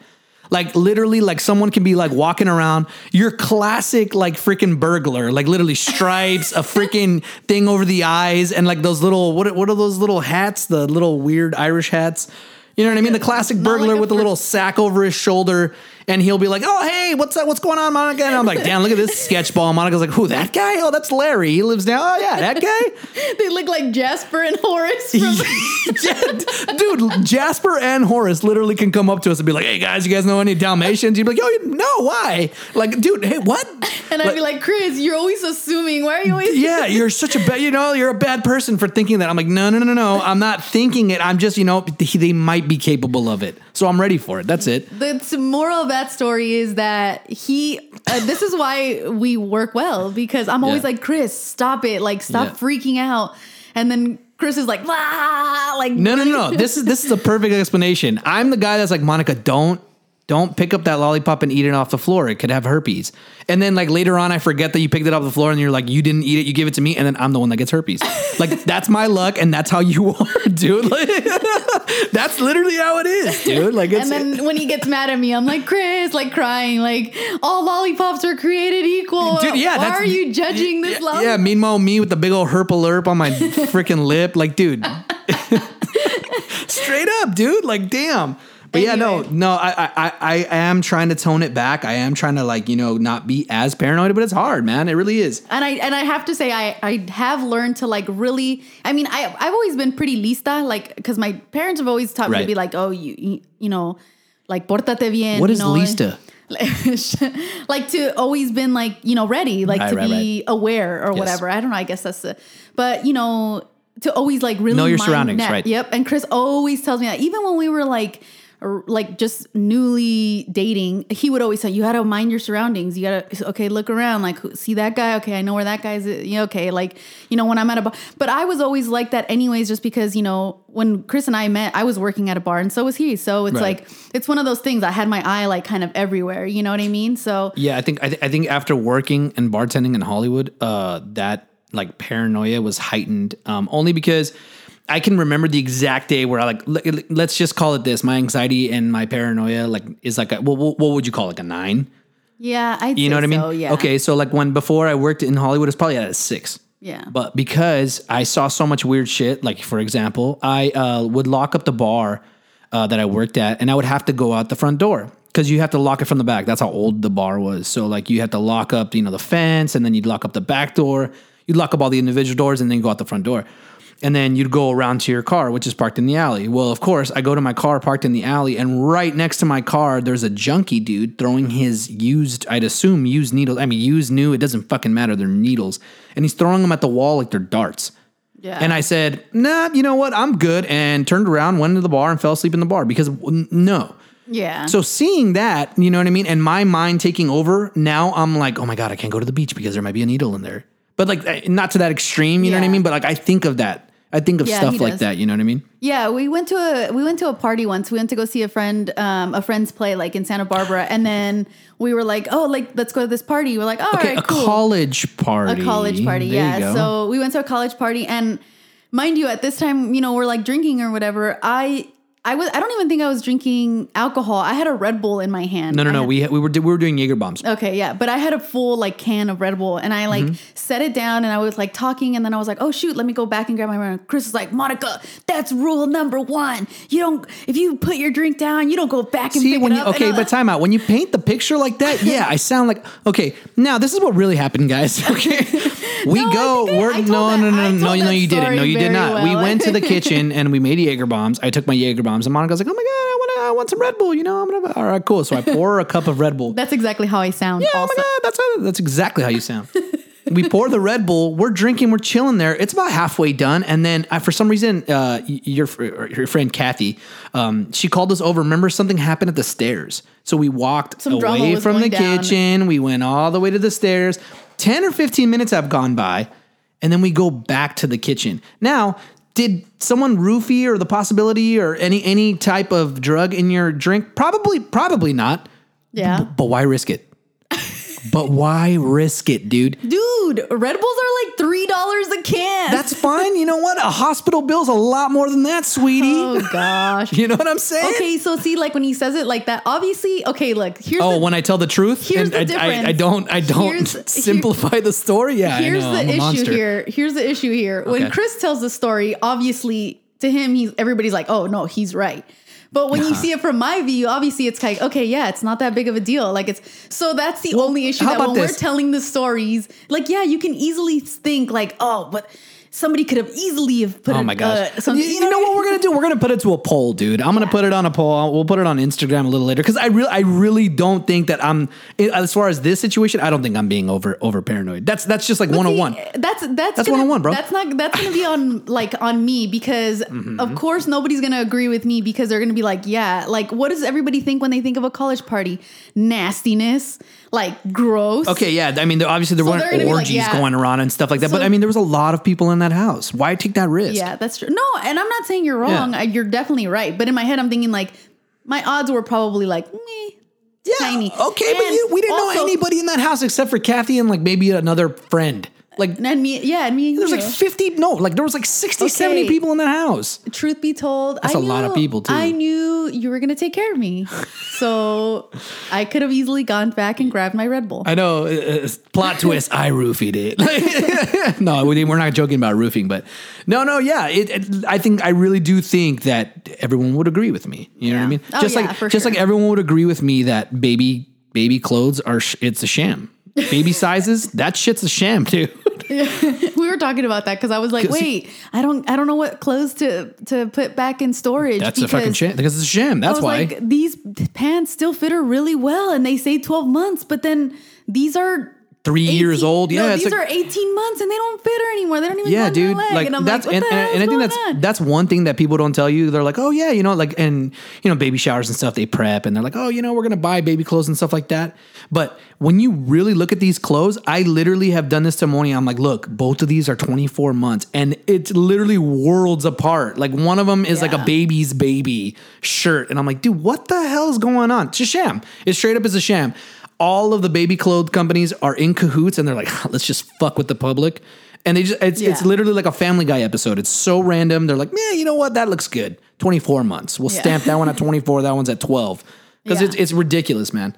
[SPEAKER 2] Like literally, like someone can be like walking around. Your classic like freaking burglar, like literally stripes, a freaking thing over the eyes, and like those little what are- what are those little hats? The little weird Irish hats. You know what I mean? The classic
[SPEAKER 1] Not
[SPEAKER 2] burglar
[SPEAKER 1] like
[SPEAKER 2] with a
[SPEAKER 1] fr-
[SPEAKER 2] little sack over his shoulder, and he'll be like, "Oh, hey, what's that? What's going on, Monica?" And I'm like, "Damn, look at this sketchball." Monica's like, "Who? That guy? Oh, that's Larry. He lives down. Oh, yeah, that guy."
[SPEAKER 1] they look like Jasper and Horace. From,
[SPEAKER 2] dude, Jasper and Horace literally can come up to us and be like, "Hey guys, you guys know any Dalmatians?" You'd be like, oh, "Yo, no, why?" Like, dude, hey, what?
[SPEAKER 1] and I'd be like, Chris, you're always assuming. Why are you always?
[SPEAKER 2] yeah, you're such a bad, you know, you're a bad person for thinking that. I'm like, no, no, no, no, I'm not thinking it. I'm just, you know, they might be capable of it, so I'm ready for it. That's it.
[SPEAKER 1] The moral of that story is that he. Uh, this is why we work well because I'm always
[SPEAKER 2] Yeah.
[SPEAKER 1] like, Chris, stop it! Like, stop
[SPEAKER 2] Yeah.
[SPEAKER 1] freaking out. And then Chris is like, ah, like
[SPEAKER 2] No, no, no. This is this is a perfect explanation. I'm the guy that's like, Monica, don't don't pick up that lollipop and eat it off the floor. It could have herpes. And then like later on, I forget that you picked it off the floor and you're like, you didn't eat it. You give it to me, and then I'm the one that gets herpes. like that's my luck, and that's how you are, dude. Like, that's literally how it is, dude. Like it's.
[SPEAKER 1] And then when he gets mad at me, I'm like, Chris, like crying, like all lollipops are created equal.
[SPEAKER 2] Dude, yeah,
[SPEAKER 1] Why are you judging this
[SPEAKER 2] yeah,
[SPEAKER 1] lollipop?
[SPEAKER 2] yeah, meanwhile, me with the big old herpalurp on my freaking lip, like, dude, straight up, dude, like, damn. But yeah, no, no, I, I, I, I am trying to tone it back. I am trying to like, you know, not be as paranoid, but it's hard, man. It really is.
[SPEAKER 1] And I and I have to say I I have learned to like really I mean I I've always been pretty lista like because my parents have always taught me to be like oh you you, know like portate bien
[SPEAKER 2] What is
[SPEAKER 1] know,
[SPEAKER 2] lista?
[SPEAKER 1] like to always been like you know ready like
[SPEAKER 2] Right,
[SPEAKER 1] to
[SPEAKER 2] right,
[SPEAKER 1] be aware or
[SPEAKER 2] Yes.
[SPEAKER 1] whatever I don't know I guess that's the but you know to always like really
[SPEAKER 2] Know your
[SPEAKER 1] mind
[SPEAKER 2] surroundings,
[SPEAKER 1] that-
[SPEAKER 2] right.
[SPEAKER 1] yep and Chris always tells me that even when we were like or, like just newly dating he would always say you gotta mind your surroundings. You gotta okay look around like see that guy? Okay i know where that guy's okay like you know when i'm at a bar. But i was always like that anyways just because you know when chris and i met i was working at a bar and so was he. So it's
[SPEAKER 2] Right.
[SPEAKER 1] like it's one of those things. I had my eye like kind of everywhere you know what i mean? So
[SPEAKER 2] Yeah, I think I, th- I think after working and bartending in Hollywood, uh, that like paranoia was heightened. Um, only because I can remember the exact day where I like l- let's just call it this. My anxiety and my paranoia like is like a, what, would you call it, like a nine?
[SPEAKER 1] yeah i
[SPEAKER 2] You know what I mean?
[SPEAKER 1] so, yeah
[SPEAKER 2] Okay, so like when before I worked in Hollywood, it's probably at a six.
[SPEAKER 1] Yeah.
[SPEAKER 2] But because I saw so much weird shit, like for example, I uh, would lock up the bar uh, that I worked at, and I would have to go out the front door because you have to lock it from the back. That's how old the bar was. So like you had to lock up, you know, the fence, and then you'd lock up the back door. You'd lock up all the individual doors, and then go out the front door. And then you'd go around to your car, which is parked in the alley. Well, of course, I go to my car parked in the alley, and right next to my car, there's a junkie dude throwing his used, I'd assume used needles. I mean, used new, it doesn't fucking matter. They're needles. And he's throwing them at the wall like they're darts.
[SPEAKER 1] yeah
[SPEAKER 2] And I said, nah, you know what? I'm good. And turned around, went into the bar, and fell asleep in the bar because no.
[SPEAKER 1] yeah
[SPEAKER 2] So seeing that, you know what I mean? And my mind taking over, now I'm like, oh my God, I can't go to the beach because there might be a needle in there. but like eh, not to that extreme. You know what I mean? But like I think of that. I think of
[SPEAKER 1] Yeah,
[SPEAKER 2] stuff like
[SPEAKER 1] does.
[SPEAKER 2] that. You know what I mean?
[SPEAKER 1] Yeah, we went to a we went to a party once. We went to go see a friend, um, a friend's play like in Santa Barbara, and then we were like, oh, like let's go to this party. We're like, all right,
[SPEAKER 2] Okay, a
[SPEAKER 1] cool.
[SPEAKER 2] college party.
[SPEAKER 1] a college party.
[SPEAKER 2] There
[SPEAKER 1] yeah. So we went to a college party, and mind you, at this time, you know, we're like drinking or whatever. I I was I don't even think I was drinking alcohol. I had a Red Bull in my hand.
[SPEAKER 2] no, no,
[SPEAKER 1] I
[SPEAKER 2] no.
[SPEAKER 1] had-
[SPEAKER 2] We we were we were doing Jaeger bombs.
[SPEAKER 1] Okay, yeah, but I had a full like can of Red Bull, and I like
[SPEAKER 2] Mm-hmm.
[SPEAKER 1] set it down, and I was like talking, and then I was like, "Oh shoot, let me go back and grab my." Red. Chris is like, "Monica, that's rule number one. You don't if you put your drink down, you don't go back and
[SPEAKER 2] See,
[SPEAKER 1] pick
[SPEAKER 2] when
[SPEAKER 1] it
[SPEAKER 2] you
[SPEAKER 1] up."
[SPEAKER 2] Okay, but time out. When you paint the picture like that, yeah, I sound like okay. Now this is what really happened, guys. Okay, we
[SPEAKER 1] No,
[SPEAKER 2] go.
[SPEAKER 1] I-
[SPEAKER 2] we're
[SPEAKER 1] I
[SPEAKER 2] no,
[SPEAKER 1] that-
[SPEAKER 2] no, no, no, no,
[SPEAKER 1] that
[SPEAKER 2] you didn't. No, you did not. We went to the kitchen and we made Jaeger bombs. I took my Jaeger bombs, and Monica was like, "Oh my god, I want I want some Red Bull." You know, I'm gonna. All right, cool. So I pour her a cup of Red Bull.
[SPEAKER 1] that's exactly how I sound.
[SPEAKER 2] Yeah,
[SPEAKER 1] also.
[SPEAKER 2] oh my god, that's that's exactly how you sound. we pour the Red Bull. We're drinking. We're chilling there. It's about halfway done, and then I, for some reason, uh, your your friend Kathy, um, she called us over. Remember, something happened at the stairs, so we walked
[SPEAKER 1] Some
[SPEAKER 2] away from the
[SPEAKER 1] down.
[SPEAKER 2] kitchen. We went all the way to the stairs. Ten or fifteen minutes have gone by, and then we go back to the kitchen. Now. Did someone roofie or the possibility or any any type of drug in your drink? Probably, probably not.
[SPEAKER 1] Yeah,
[SPEAKER 2] But why risk it? But why risk it, dude?
[SPEAKER 1] dude, Red Bulls are like three dollars a can.
[SPEAKER 2] That's fine. You know what? A hospital bill's a lot more than that, sweetie.
[SPEAKER 1] oh gosh.
[SPEAKER 2] You know what I'm saying?
[SPEAKER 1] Okay, so see, like when he says it like that, obviously, okay, look, here's
[SPEAKER 2] Oh,
[SPEAKER 1] the,
[SPEAKER 2] when I tell the truth,
[SPEAKER 1] Here's the
[SPEAKER 2] I, I, I don't, I don't
[SPEAKER 1] Here's- here-
[SPEAKER 2] simplify the story. Yeah,
[SPEAKER 1] here's
[SPEAKER 2] I know.
[SPEAKER 1] the
[SPEAKER 2] I'm
[SPEAKER 1] issue here. Here's the issue here. When
[SPEAKER 2] Okay.
[SPEAKER 1] Chris tells the story, obviously to him, he's everybody's like, oh no, he's right. But when you see it from my view, obviously it's like, okay, yeah, it's not that big of a deal. Like it's so that's the only issue that when
[SPEAKER 2] this?
[SPEAKER 1] we're telling the stories, like, yeah, you can easily think like, oh, but somebody could have easily have put
[SPEAKER 2] Oh my gosh!
[SPEAKER 1] uh, something.
[SPEAKER 2] you, you know what we're gonna do? We're gonna put it to a poll, dude. I'm gonna
[SPEAKER 1] Yeah.
[SPEAKER 2] put it on a poll. We'll put it on Instagram a little later because I really, I really don't think that I'm. As far as this situation, I don't think I'm being over over paranoid. That's that's just like
[SPEAKER 1] But
[SPEAKER 2] 101.
[SPEAKER 1] see, That's that's
[SPEAKER 2] That's
[SPEAKER 1] gonna,
[SPEAKER 2] 101, bro.
[SPEAKER 1] That's not that's gonna be on like on me because
[SPEAKER 2] Mm-hmm.
[SPEAKER 1] of course nobody's gonna agree with me because they're gonna be like, yeah, like what does everybody think when they think of a college party? Nastiness, like gross.
[SPEAKER 2] Okay, yeah. I mean, obviously there
[SPEAKER 1] So
[SPEAKER 2] weren't
[SPEAKER 1] be like,
[SPEAKER 2] orgies
[SPEAKER 1] yeah.
[SPEAKER 2] going around and stuff like that. but I mean, there was a lot of people in that house. Why take that risk?
[SPEAKER 1] Yeah, that's true. No, and I'm not saying you're wrong.
[SPEAKER 2] Yeah.
[SPEAKER 1] You're definitely right. But in my head, I'm thinking like my odds were probably like me.
[SPEAKER 2] Yeah,
[SPEAKER 1] tiny.
[SPEAKER 2] Okay, but you, we didn't know anybody in that house except for Kathy and like maybe another friend. Like
[SPEAKER 1] And me, yeah, and me. and
[SPEAKER 2] there's like 50, no, like there was like 60, 70 people in that house.
[SPEAKER 1] truth be told,
[SPEAKER 2] That's
[SPEAKER 1] I
[SPEAKER 2] a lot of people, too.
[SPEAKER 1] I knew you were gonna take care of me, so I could have easily gone back and grabbed my Red Bull.
[SPEAKER 2] I know. uh, uh, plot twist. I roofied it. no, we- we're not joking about roofing, but no, no, yeah. It, it- I think I really do think that everyone would agree with me. You know what I mean?
[SPEAKER 1] Oh,
[SPEAKER 2] just
[SPEAKER 1] yeah,
[SPEAKER 2] like just
[SPEAKER 1] sure.
[SPEAKER 2] like everyone would agree with me that baby baby clothes are sh- it's a sham. Baby sizes, that shit's a sham too.
[SPEAKER 1] we were talking about that because I was like, wait, I don't, I don't know what clothes to to put back in storage.
[SPEAKER 2] That's a
[SPEAKER 1] because
[SPEAKER 2] fucking sham because it's a sham.
[SPEAKER 1] I
[SPEAKER 2] That's
[SPEAKER 1] was
[SPEAKER 2] why.
[SPEAKER 1] like, these pants still fit her really well, and they say twelve months, but then these are.
[SPEAKER 2] Three years
[SPEAKER 1] 18
[SPEAKER 2] old.
[SPEAKER 1] No,
[SPEAKER 2] Yeah,
[SPEAKER 1] these
[SPEAKER 2] like-
[SPEAKER 1] are 18 months and they don't fit her anymore. They don't even
[SPEAKER 2] yeah,
[SPEAKER 1] go in her
[SPEAKER 2] dude.
[SPEAKER 1] leg.
[SPEAKER 2] Like
[SPEAKER 1] and I'm
[SPEAKER 2] that's
[SPEAKER 1] like,
[SPEAKER 2] and, and, and I think that's
[SPEAKER 1] on?
[SPEAKER 2] that's one thing that people don't tell you. They're like, oh yeah, you know, like and you know, baby showers and stuff. They prep and they're like, oh, you know, we're gonna buy baby clothes and stuff like that. But when you really look at these clothes, I literally have done this to Moni. I'm like, look, both of these are 24 months, and it's literally worlds apart. Like one of them is like a baby's baby shirt, and I'm like, dude, what the hell is going on? It's a sham. It straight up is a sham. All of the baby clothes companies are in cahoots, and they're like, let's just fuck with the public. And they just it's it's literally like a Family Guy episode. It's so random. They're like, yeah, you know what? That looks good. 24 months. We'll
[SPEAKER 1] Yeah.
[SPEAKER 2] stamp that one at 24. That one's at 12. Because
[SPEAKER 1] Yeah.
[SPEAKER 2] it's it's ridiculous, man.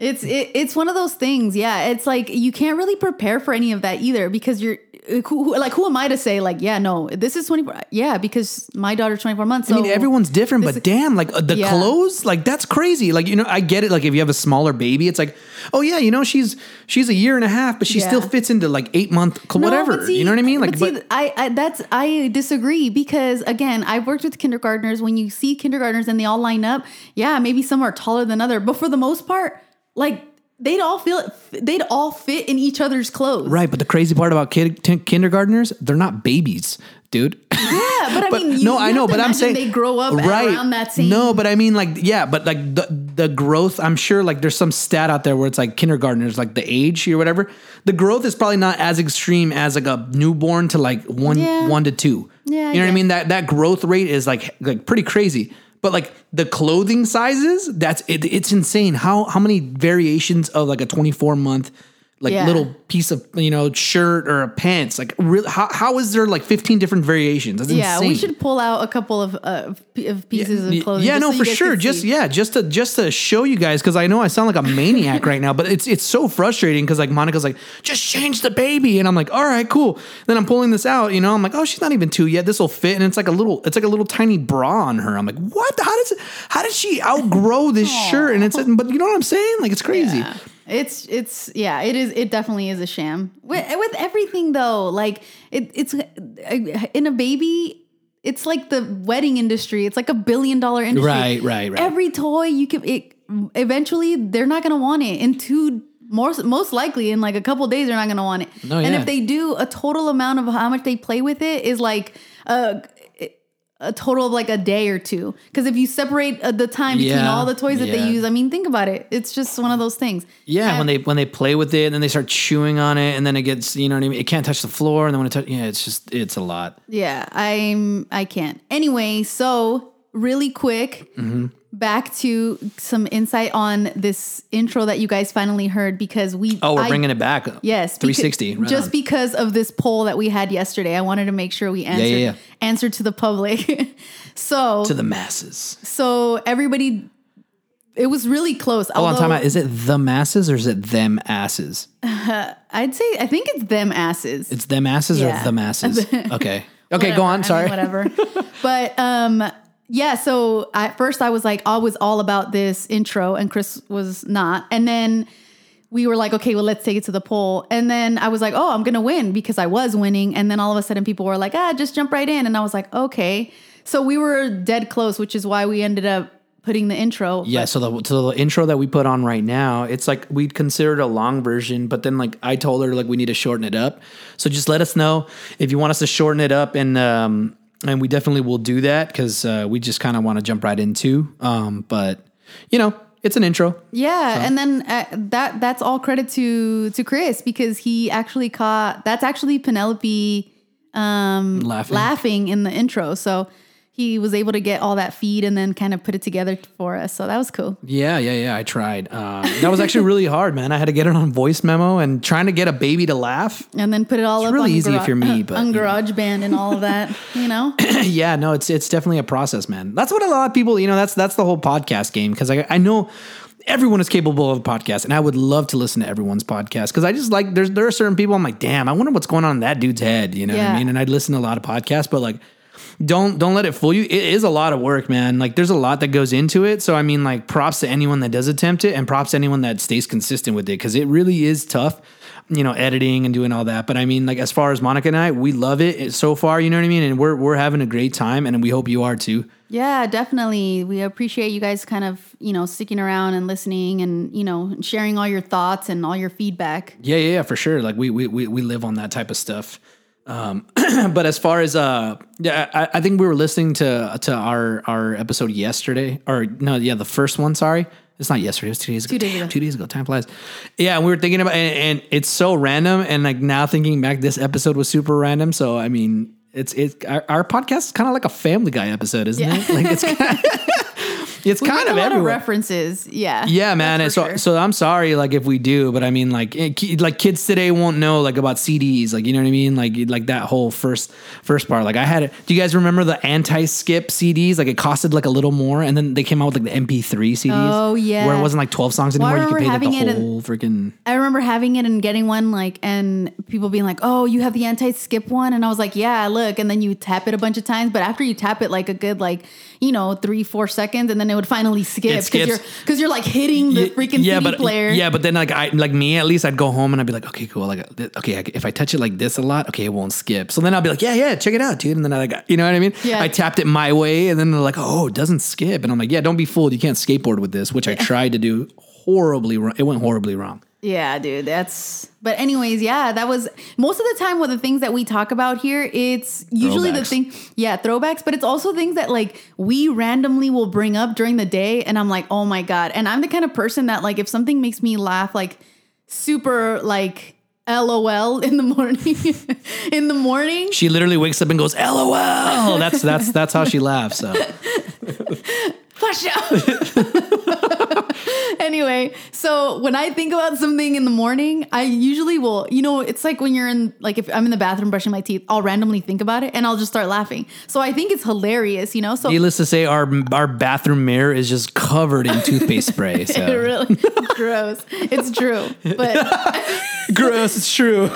[SPEAKER 1] It's it, it's one of those things. Yeah, it's like you can't really prepare for any of that either because you're who, who- like who am I to say like yeah no this is 24 yeah because my daughter's 24 months.
[SPEAKER 2] I mean, everyone's different, but
[SPEAKER 1] is-
[SPEAKER 2] damn, like uh, the
[SPEAKER 1] Yeah.
[SPEAKER 2] clothes, like that's crazy. Like you know, I get it. Like if you have a smaller baby, it's like, oh yeah, you know, she's she's a year and a half, but she
[SPEAKER 1] Yeah.
[SPEAKER 2] still fits into like eight month cl-
[SPEAKER 1] No,
[SPEAKER 2] whatever.
[SPEAKER 1] see-
[SPEAKER 2] you know what I mean? Like,
[SPEAKER 1] but,
[SPEAKER 2] but,
[SPEAKER 1] see, I, I that's I disagree because again, I've worked with kindergartners. When you see kindergartners and they all line up, yeah, maybe some are taller than other, but for the most part, like they'd all feel they'd all fit in each other's clothes.
[SPEAKER 2] right. But the crazy part about kid t- kindergartners, they're not babies. dude.
[SPEAKER 1] Yeah, but I
[SPEAKER 2] But
[SPEAKER 1] mean, you,
[SPEAKER 2] no, I know, but I'm saying
[SPEAKER 1] they grow up right, around that same.
[SPEAKER 2] No, but I mean, like, yeah, but like the the growth. I'm sure, like, there's some stat out there where it's like kindergartners, like the age or whatever. The growth is probably not as extreme as like a newborn to like one
[SPEAKER 1] Yeah.
[SPEAKER 2] one to two.
[SPEAKER 1] Yeah,
[SPEAKER 2] you know what I mean. That that growth rate is like like pretty crazy. But like the clothing sizes, that's it, it's insane. How how many variations of like a 24 month like
[SPEAKER 1] Yeah.
[SPEAKER 2] little piece of you know shirt or a pants like really how, how is there like 15 different variations that's
[SPEAKER 1] yeah,
[SPEAKER 2] insane
[SPEAKER 1] we should pull out a couple of, uh, of pieces
[SPEAKER 2] Y-
[SPEAKER 1] of clothing.
[SPEAKER 2] Yeah, no,
[SPEAKER 1] so
[SPEAKER 2] for sure. Just yeah, just to just to show you guys because I know I sound like a maniac right now, but it's it's so frustrating because like Monica's like, just change the baby, and I'm like, all right, cool. Then I'm pulling this out, you know, I'm like, oh, she's not even two yet. This will fit, and it's like a little, it's like a little tiny bra on her. I'm like, what? How does it? How did she outgrow this shirt? And it's, but you know what I'm saying? Like it's crazy.
[SPEAKER 1] Yeah. It's it's yeah it is it definitely is a sham. With, with everything though like it it's uh, in a baby it's like the wedding industry. It's like a billion dollar industry.
[SPEAKER 2] Right, right, right.
[SPEAKER 1] every toy you can it eventually they're not gonna want it. In two most most likely in like a couple days they're not gonna want it.
[SPEAKER 2] No,
[SPEAKER 1] and
[SPEAKER 2] yeah.
[SPEAKER 1] if they do a total amount of how much they play with it is like a a total of like a day or two because if you separate uh, the time between
[SPEAKER 2] Yeah,
[SPEAKER 1] all the toys that
[SPEAKER 2] yeah.
[SPEAKER 1] they use i mean think about it it's just one of those things
[SPEAKER 2] Yeah,
[SPEAKER 1] And-
[SPEAKER 2] when they when they play with it and then they start chewing on it and then it gets you know what I mean. It can't touch the floor and then when it touch, yeah, it's just it's a lot.
[SPEAKER 1] Yeah, I'm I can't. Anyway, so really quick,
[SPEAKER 2] Mm-hmm.
[SPEAKER 1] Back to some insight on this intro that you guys finally heard because we
[SPEAKER 2] Oh, we're
[SPEAKER 1] I-
[SPEAKER 2] bringing it back.
[SPEAKER 1] Yes, beca-
[SPEAKER 2] 360. right
[SPEAKER 1] just
[SPEAKER 2] on.
[SPEAKER 1] because of this poll that we had yesterday, I wanted to make sure we answered
[SPEAKER 2] yeah, yeah.
[SPEAKER 1] answered to the public. so
[SPEAKER 2] to the masses.
[SPEAKER 1] so everybody it was really close.
[SPEAKER 2] Hold on,
[SPEAKER 1] although
[SPEAKER 2] time out. Is it the masses or is it them asses?
[SPEAKER 1] I'd say I think it's them asses.
[SPEAKER 2] It's them asses
[SPEAKER 1] Yeah.
[SPEAKER 2] or the masses? Okay. Okay,
[SPEAKER 1] Whatever.
[SPEAKER 2] go on.
[SPEAKER 1] I mean,
[SPEAKER 2] Sorry.
[SPEAKER 1] whatever. but um, yeah. So at first, I was like, I was all about this intro, and Chris was not. And then we were like, okay, well, let's take it to the poll. And then I was like, oh, I'm gonna win because I was winning. And then all of a sudden, people were like, ah, just jump right in. And I was like, okay. So we were dead close, which is why we ended up putting the intro.
[SPEAKER 2] Yeah, so the so the intro that we put on right now, it's like we'd considered a long version, but then like I told her like we need to shorten it up. So just let us know if you want us to shorten it up, and um and we definitely will do that because uh, we just kind of want to jump right into. Um, but you know, it's an intro.
[SPEAKER 1] Yeah, and then uh, that that's all credit to to Chris because he actually caught that's actually Penelope um
[SPEAKER 2] Laughing.
[SPEAKER 1] laughing in the intro. So he was able to get all that feed and then kind of put it together for us. So that was cool.
[SPEAKER 2] Yeah, yeah, yeah. I tried. Um, that was actually really hard, man. I had to get it on voice memo and trying to get a baby to laugh.
[SPEAKER 1] And then put it all up
[SPEAKER 2] really
[SPEAKER 1] on
[SPEAKER 2] easy if you're me, but,
[SPEAKER 1] on
[SPEAKER 2] you know.
[SPEAKER 1] GarageBand and all of that, you know.
[SPEAKER 2] yeah, no, it's it's definitely a process, man. That's what a lot of people, you know, that's that's the whole podcast game because I I know everyone is capable of a podcast, and I would love to listen to everyone's podcast because I just like there's there are certain people I'm like, damn, I wonder what's going on in that dude's head, you know what I mean? And I'd listen to a lot of podcasts, but like. Don't don't let it fool you. It is a lot of work, man. Like there's a lot that goes into it. So I mean, like props to anyone that does attempt it, and props to anyone that stays consistent with it, because it really is tough you know, editing and doing all that. But I mean, like as far as Monica and I, we love it so far. You know what I mean? And we're we're having a great time, and we hope you are too.
[SPEAKER 1] Yeah, definitely. We appreciate you guys kind of, you know, sticking around and listening and, you know, sharing all your thoughts and all your feedback.
[SPEAKER 2] Yeah, yeah, yeah, for sure. Like we we we, we live on that type of stuff. Um, but as far as uh, yeah, I, I think we were listening to to our our episode yesterday, or no, yeah, the first one. Sorry, it's not yesterday. It was two days ago.
[SPEAKER 1] Two days
[SPEAKER 2] Damn,
[SPEAKER 1] ago.
[SPEAKER 2] Two days ago. Time flies. Yeah, and we were thinking about, and, and it's so random. And like now thinking back, this episode was super random. So I mean, it's it our, our podcast is kind of like a Family Guy episode, isn't it? Like it's it's
[SPEAKER 1] We
[SPEAKER 2] kind of
[SPEAKER 1] a lot of references. Yeah.
[SPEAKER 2] Yeah, man. And so,
[SPEAKER 1] sure.
[SPEAKER 2] so I'm sorry, like if we do, but I mean, like, eh, ki- like kids today won't know like about CDs, like you know what I mean, like like that whole first first part. Like I had it. Do you guys remember the anti-skip CDs? Like it costed like a little more, and then they came out with like the MP3 CDs.
[SPEAKER 1] Oh, yeah.
[SPEAKER 2] where it wasn't like 12 songs
[SPEAKER 1] Well,
[SPEAKER 2] anymore. you could pay like the
[SPEAKER 1] it
[SPEAKER 2] whole freaking.
[SPEAKER 1] I remember having it and getting one like and people being like, "Oh, you have the anti-skip one," and I was like, "Yeah, look." And then you tap it a bunch of times, but after you tap it like a good like you know three four seconds, and then it would finally skip because you're because you're like hitting the freaking CD
[SPEAKER 2] but
[SPEAKER 1] player.
[SPEAKER 2] yeah, but then like I like me at least I'd go home and I'd be like, okay, cool, like okay, if I touch it like this a lot, okay, it won't skip. So then I'll be like, yeah, yeah, check it out, dude. And then I like, you know what I mean?
[SPEAKER 1] Yeah.
[SPEAKER 2] I tapped it my way, and then they're like, oh, it doesn't skip, and I'm like, yeah, don't be fooled, you can't skateboard with this, which I tried to do horribly wrong. It went horribly wrong.
[SPEAKER 1] Yeah, dude, that's. But anyways, yeah, that was most of the time. With the things that we talk about here, it's usually the thing, yeah, throwbacks. But it's also things that like we randomly will bring up during the day, and I'm like, oh my god. And I'm the kind of person that like if something makes me laugh, like super like LOL in the morning, in the morning,
[SPEAKER 2] She literally wakes up and goes, "LOL." That's that's that's how she laughs. So
[SPEAKER 1] Push out. anyway, so when I think about something in the morning, I usually will, you know, it's like when you're in, like if I'm in the bathroom brushing my teeth, I'll randomly think about it and I'll just start laughing. So I think it's hilarious, you know? So
[SPEAKER 2] needless to say, our our bathroom mirror is just covered in toothpaste spray.
[SPEAKER 1] it
[SPEAKER 2] So
[SPEAKER 1] really gross. It's true. But
[SPEAKER 2] gross. It's true.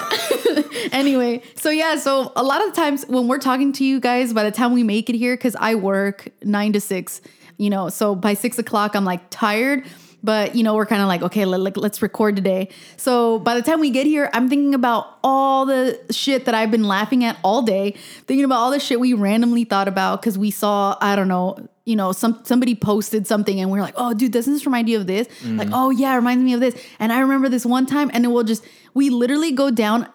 [SPEAKER 1] anyway, so yeah, so a lot of the times when we're talking to you guys, by the time we make it here, because I work nine to six, you know, so by six o'clock, I'm like tired. But you know, we're kind of like, okay, let, let, let's record today. So by the time we get here, I'm thinking about all the shit that I've been laughing at all day, thinking about all the shit we randomly thought about because we saw, I don't know, you know, some somebody posted something and we are like, oh, dude, doesn't this remind you of this? Mm-hmm. Like, oh yeah, it reminds me of this. And I remember this one time, and then we'll just we literally go down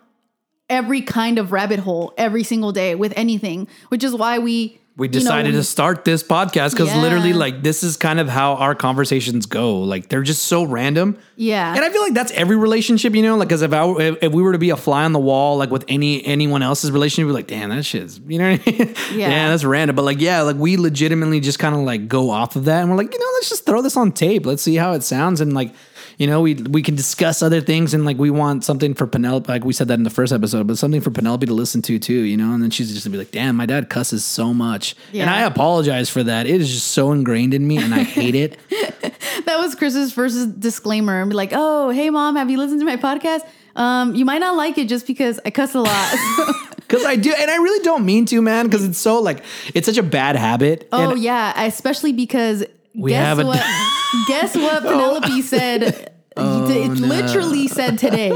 [SPEAKER 1] every kind of rabbit hole every single day with anything, which is why we
[SPEAKER 2] We
[SPEAKER 1] you know,
[SPEAKER 2] decided to start this podcast because
[SPEAKER 1] Yeah.
[SPEAKER 2] literally, like, this is kind of how our conversations go. Like, they're just so random.
[SPEAKER 1] Yeah.
[SPEAKER 2] And I feel like that's every relationship, you know, like, because if I if, we were to be a fly on the wall, like with any anyone else's relationship, we'd be like, damn, that shit's, you know what I mean?
[SPEAKER 1] Yeah.
[SPEAKER 2] yeah, that's random. But like, yeah, like we legitimately just kind of like go off of that, and we're like, you know, let's just throw this on tape. Let's see how it sounds, and like. You know, we we can discuss other things and like we want something for Penelope. Like we said that in the first episode, but something for Penelope to listen to too. You know, and then she's just gonna be like, "Damn, my dad cusses so much," and I apologize for that. It is just so ingrained in me, and I hate it.
[SPEAKER 1] that was Chris's first disclaimer and be like, oh, hey mom, have you listened to my podcast? Um, you might not like it just because I cuss a lot.
[SPEAKER 2] Because I do, and I really don't mean to, man. Because it's so like it's such a bad habit.
[SPEAKER 1] oh yeah, especially because
[SPEAKER 2] We
[SPEAKER 1] guess
[SPEAKER 2] have
[SPEAKER 1] what? guess what Penelope said.
[SPEAKER 2] Oh,
[SPEAKER 1] it literally said today.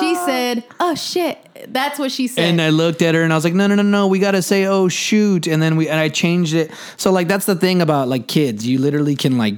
[SPEAKER 1] She said, "Oh shit." That's what she said.
[SPEAKER 2] And I looked at her and I was like, no, no, no, no, we got to say, oh, shoot. And then we, and I changed it. So, like, that's the thing about like kids. You literally can, like,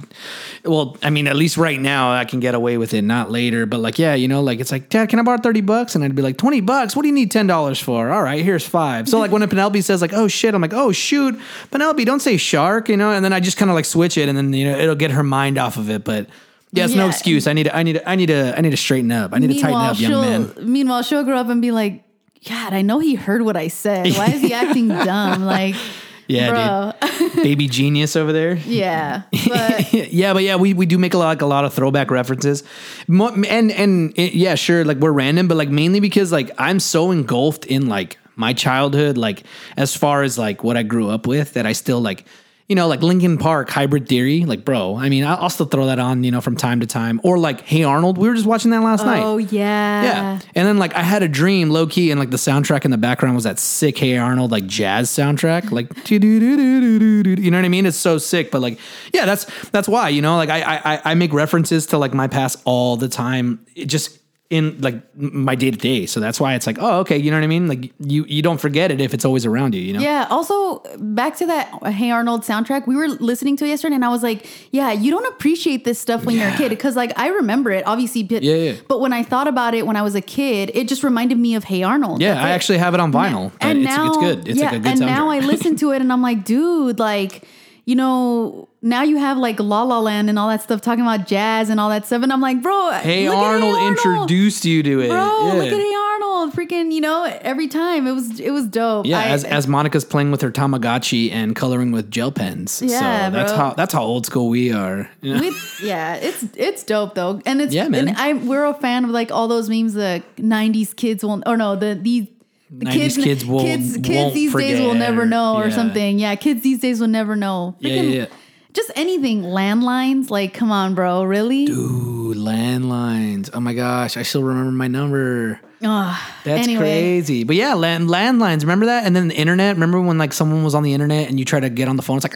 [SPEAKER 2] well, I mean, at least right now I can get away with it, not later. But, like, yeah, you know, like, it's like, Dad, can I borrow 30 bucks? And I'd be like, 20 bucks? What do you need $10 for? All right, here's five. So, like, when Penelope says, like, oh, shit, I'm like, oh, shoot. Penelope, don't say shark, you know? And then I just kind of like switch it and then, you know, it'll get her mind off of it. But, yeah, it's no excuse. I need to, I need to, I need to, I need to straighten up. I need to tighten up, young man.
[SPEAKER 1] meanwhile she'll grow up and be like, God, I know he heard what I said. Why is he acting dumb? Like,
[SPEAKER 2] Yeah. Baby genius over there.
[SPEAKER 1] yeah. But
[SPEAKER 2] yeah, but yeah, we, we do make a lot like a lot of throwback references, Mo- and and it, yeah, sure, like we're random, but like mainly because like I'm so engulfed in like my childhood, like as far as like what I grew up with, that I still like. You know, like Linkin Park, Hybrid Theory, like, bro. I mean, I'll, I'll still throw that on, you know, from time to time. Or like, Hey Arnold, we were just watching that last night.
[SPEAKER 1] oh yeah.
[SPEAKER 2] Yeah. And then like I had a dream low key and like the soundtrack in the background was that sick Hey Arnold like jazz soundtrack. Like you know what I mean? It's so sick. But like, yeah, that's that's why, you know, like I I I make references to like my past all the time. It just in like my day to day. So that's why it's like, oh, okay, you know what I mean? Like you you don't forget it if it's always around you, you know?
[SPEAKER 1] Yeah. Also, back to that Hey Arnold soundtrack, we were listening to it yesterday, and I was like, "Yeah, you don't appreciate this stuff when you're a kid because, like, I remember it, obviously, but,
[SPEAKER 2] Yeah, yeah.
[SPEAKER 1] but when I thought about it when I was a kid, it just reminded me of Hey Arnold.
[SPEAKER 2] Yeah,
[SPEAKER 1] That's
[SPEAKER 2] I
[SPEAKER 1] it.
[SPEAKER 2] actually have it on vinyl. but it's, it's good. It's
[SPEAKER 1] yeah,
[SPEAKER 2] like a good
[SPEAKER 1] and
[SPEAKER 2] soundtrack.
[SPEAKER 1] now I listen to it, and I'm like, dude, like, you know, now you have like La La Land and all that stuff talking about jazz and all that stuff, and I'm like, bro,
[SPEAKER 2] Hey Arnold,
[SPEAKER 1] Hey Arnold.
[SPEAKER 2] introduced you to it.
[SPEAKER 1] Bro,
[SPEAKER 2] yeah.
[SPEAKER 1] look at Hey Arnold, freaking, you know, every time it was it was dope.
[SPEAKER 2] Yeah,
[SPEAKER 1] I-
[SPEAKER 2] as, as Monica's playing with her Tamagotchi and coloring with gel pens.
[SPEAKER 1] Yeah,
[SPEAKER 2] so that's
[SPEAKER 1] bro.
[SPEAKER 2] how that's how old school we are. you?
[SPEAKER 1] We- yeah, it's it's dope though, and it's
[SPEAKER 2] Yeah, man.
[SPEAKER 1] And I we're a fan of like all those memes. The '90s kids won't. or no, the these. The
[SPEAKER 2] 90s kids will-
[SPEAKER 1] kids, kids these days will never know or
[SPEAKER 2] yeah.
[SPEAKER 1] something. Yeah, kids these days will never know.
[SPEAKER 2] Yeah, yeah, yeah.
[SPEAKER 1] Just anything landlines, like come on, bro, really?
[SPEAKER 2] Dude, landlines. Oh my gosh, I still remember my number.
[SPEAKER 1] Ugh,
[SPEAKER 2] That's
[SPEAKER 1] anyway,
[SPEAKER 2] crazy. But yeah, land, landlines. Remember that? And then the internet. Remember when like someone was on the internet and you try to get on the phone? It's like,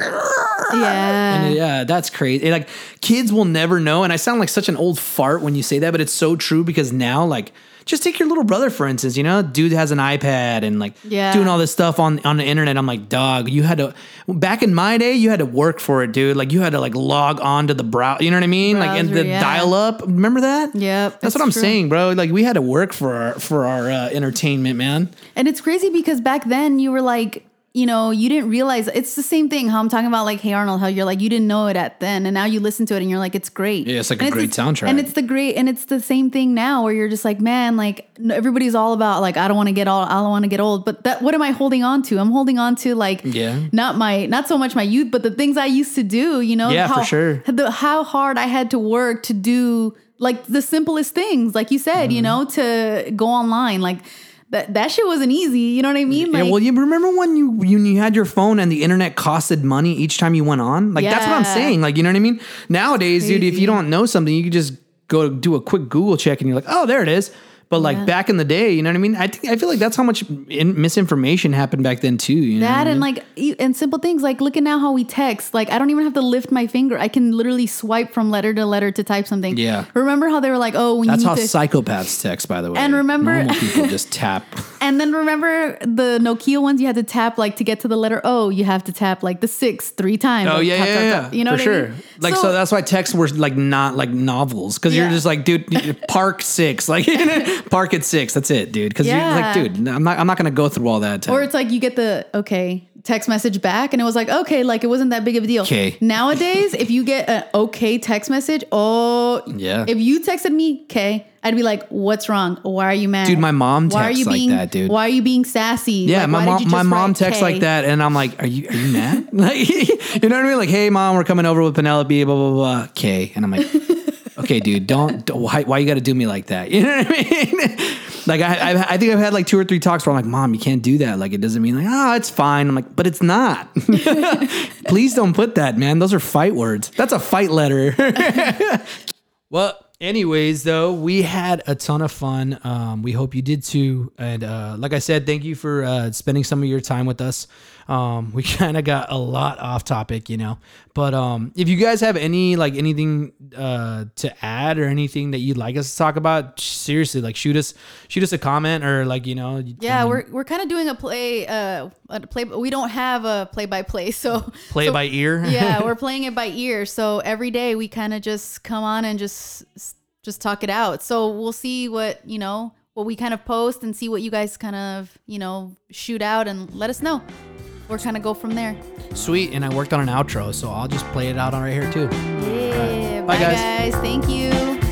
[SPEAKER 1] Yeah,
[SPEAKER 2] And yeah, that's crazy. Like kids will never know. And I sound like such an old fart when you say that, but it's so true because now, like, just take your little brother for instance. You know, dude has an iPad and like
[SPEAKER 1] Yeah.
[SPEAKER 2] doing all this stuff on on the internet. I'm like, dog, you had to back in my day, you had to work for it, dude. Like you had to like log on to the brow. You know what I mean? like
[SPEAKER 1] in
[SPEAKER 2] the
[SPEAKER 1] yeah.
[SPEAKER 2] dial up. Remember that?
[SPEAKER 1] Yep,
[SPEAKER 2] That's what I'm
[SPEAKER 1] true.
[SPEAKER 2] saying, bro. Like we had to work for our for our uh, entertainment, man.
[SPEAKER 1] And it's crazy because back then you were like, you know, you didn't realize it's the same thing. How I'm talking about like Hey Arnold, how you're like you didn't know it at then, and now you listen to it and you're like it's great.
[SPEAKER 2] Yeah, it's like
[SPEAKER 1] And
[SPEAKER 2] a great
[SPEAKER 1] the-
[SPEAKER 2] soundtrack.
[SPEAKER 1] And it's the great, and it's the same thing now where you're just like, man, like everybody's all about like I don't want to get all, I don't want to get old. But that, what am I holding on to? I'm holding on to like,
[SPEAKER 2] Yeah.
[SPEAKER 1] not my, not so much my youth, but the things I used to do. You know,
[SPEAKER 2] Yeah, for
[SPEAKER 1] how,
[SPEAKER 2] sure.
[SPEAKER 1] The how hard I had to work to do like the simplest things, like you said, you
[SPEAKER 2] Mm-hmm.
[SPEAKER 1] know, to go online, like. That, that shit wasn't easy, you know what I mean?
[SPEAKER 2] Yeah, well, you remember when you you, you had your phone and the internet costed money each time you went on? Like that's what I'm saying. Like you know what I mean? Nowadays, dude, if you don't know something, you can just go do a quick Google check and you're like, oh, there it is. But like
[SPEAKER 1] Yeah.
[SPEAKER 2] back in the day, you know what I mean? I think I feel like that's how much in, misinformation happened back then too. You know I
[SPEAKER 1] That
[SPEAKER 2] mean?
[SPEAKER 1] and like and simple things like look at now how we text. Like I don't even have to lift my finger. I can literally swipe from letter to letter to type something.
[SPEAKER 2] Yeah.
[SPEAKER 1] Remember how they were like, oh, when
[SPEAKER 2] that's how
[SPEAKER 1] to.
[SPEAKER 2] psychopaths text, by the way.
[SPEAKER 1] And remember-
[SPEAKER 2] normal people just tap.
[SPEAKER 1] and then remember the Nokia ones you had to tap like to get to the letter O. You have to tap like the six three times.
[SPEAKER 2] Oh
[SPEAKER 1] Like,
[SPEAKER 2] yeah,
[SPEAKER 1] tap,
[SPEAKER 2] yeah,
[SPEAKER 1] tap,
[SPEAKER 2] yeah.
[SPEAKER 1] tap. You know
[SPEAKER 2] for
[SPEAKER 1] what
[SPEAKER 2] sure.
[SPEAKER 1] I mean?
[SPEAKER 2] Like so, that's why texts were like not like novels because you're just like, dude, park six, like park at six. That's it, dude. Because you're like,
[SPEAKER 1] Yeah.
[SPEAKER 2] dude, I'm not, I'm not gonna go through all that.
[SPEAKER 1] Or it's like you get the okay text message back, and it was like okay, like it wasn't that big of a deal.
[SPEAKER 2] 'Kay.
[SPEAKER 1] Nowadays, if you get an okay text message, oh
[SPEAKER 2] Yeah.
[SPEAKER 1] If you texted me, okay, I'd be like, what's wrong? Why are you mad?
[SPEAKER 2] Dude, my mom
[SPEAKER 1] Why are
[SPEAKER 2] texts
[SPEAKER 1] you
[SPEAKER 2] like that, dude.
[SPEAKER 1] Why are you being sassy?
[SPEAKER 2] yeah,
[SPEAKER 1] Like,
[SPEAKER 2] my mom, my mom texts
[SPEAKER 1] K?
[SPEAKER 2] like that, and I'm like, are you, are you mad? like, you know what I mean? Like, hey, mom, we're coming over with Penelope, blah blah blah. Okay, and I'm like, okay, dude, don't, don't why, why you got to do me like that? You know what I mean? like, I, I, I think I've had like two or three talks where I'm like, mom, you can't do that. Like, it doesn't mean like, ah, it's fine. I'm like, but it's not. Please don't put that, man. Those are fight words. That's a fight letter. Well, anyways, though, we had a ton of fun. Um, we hope you did too. And uh, like I said, thank you for uh, spending some of your time with us. Um, we kind of got a lot off topic, you know. But um, if you guys have any like anything uh, to add or anything that you'd like us to talk about, seriously, like shoot us shoot us a comment or like you know.
[SPEAKER 1] Yeah,
[SPEAKER 2] I mean,
[SPEAKER 1] we're we're kind of doing a play, uh, a play. We don't have a play by play, so
[SPEAKER 2] play
[SPEAKER 1] so-
[SPEAKER 2] it by ear.
[SPEAKER 1] yeah, we're playing it by ear. So every day we kind of just come on and just just talk it out. So we'll see what you know what we kind of post and see what you guys kind of you know shoot out and let us know. We're kind of go from there.
[SPEAKER 2] Sweet. And I worked on an outro, so I'll just play it out on right here too.
[SPEAKER 1] Yeah.
[SPEAKER 2] Bye,
[SPEAKER 1] Bye,
[SPEAKER 2] guys.
[SPEAKER 1] guys. Thank you.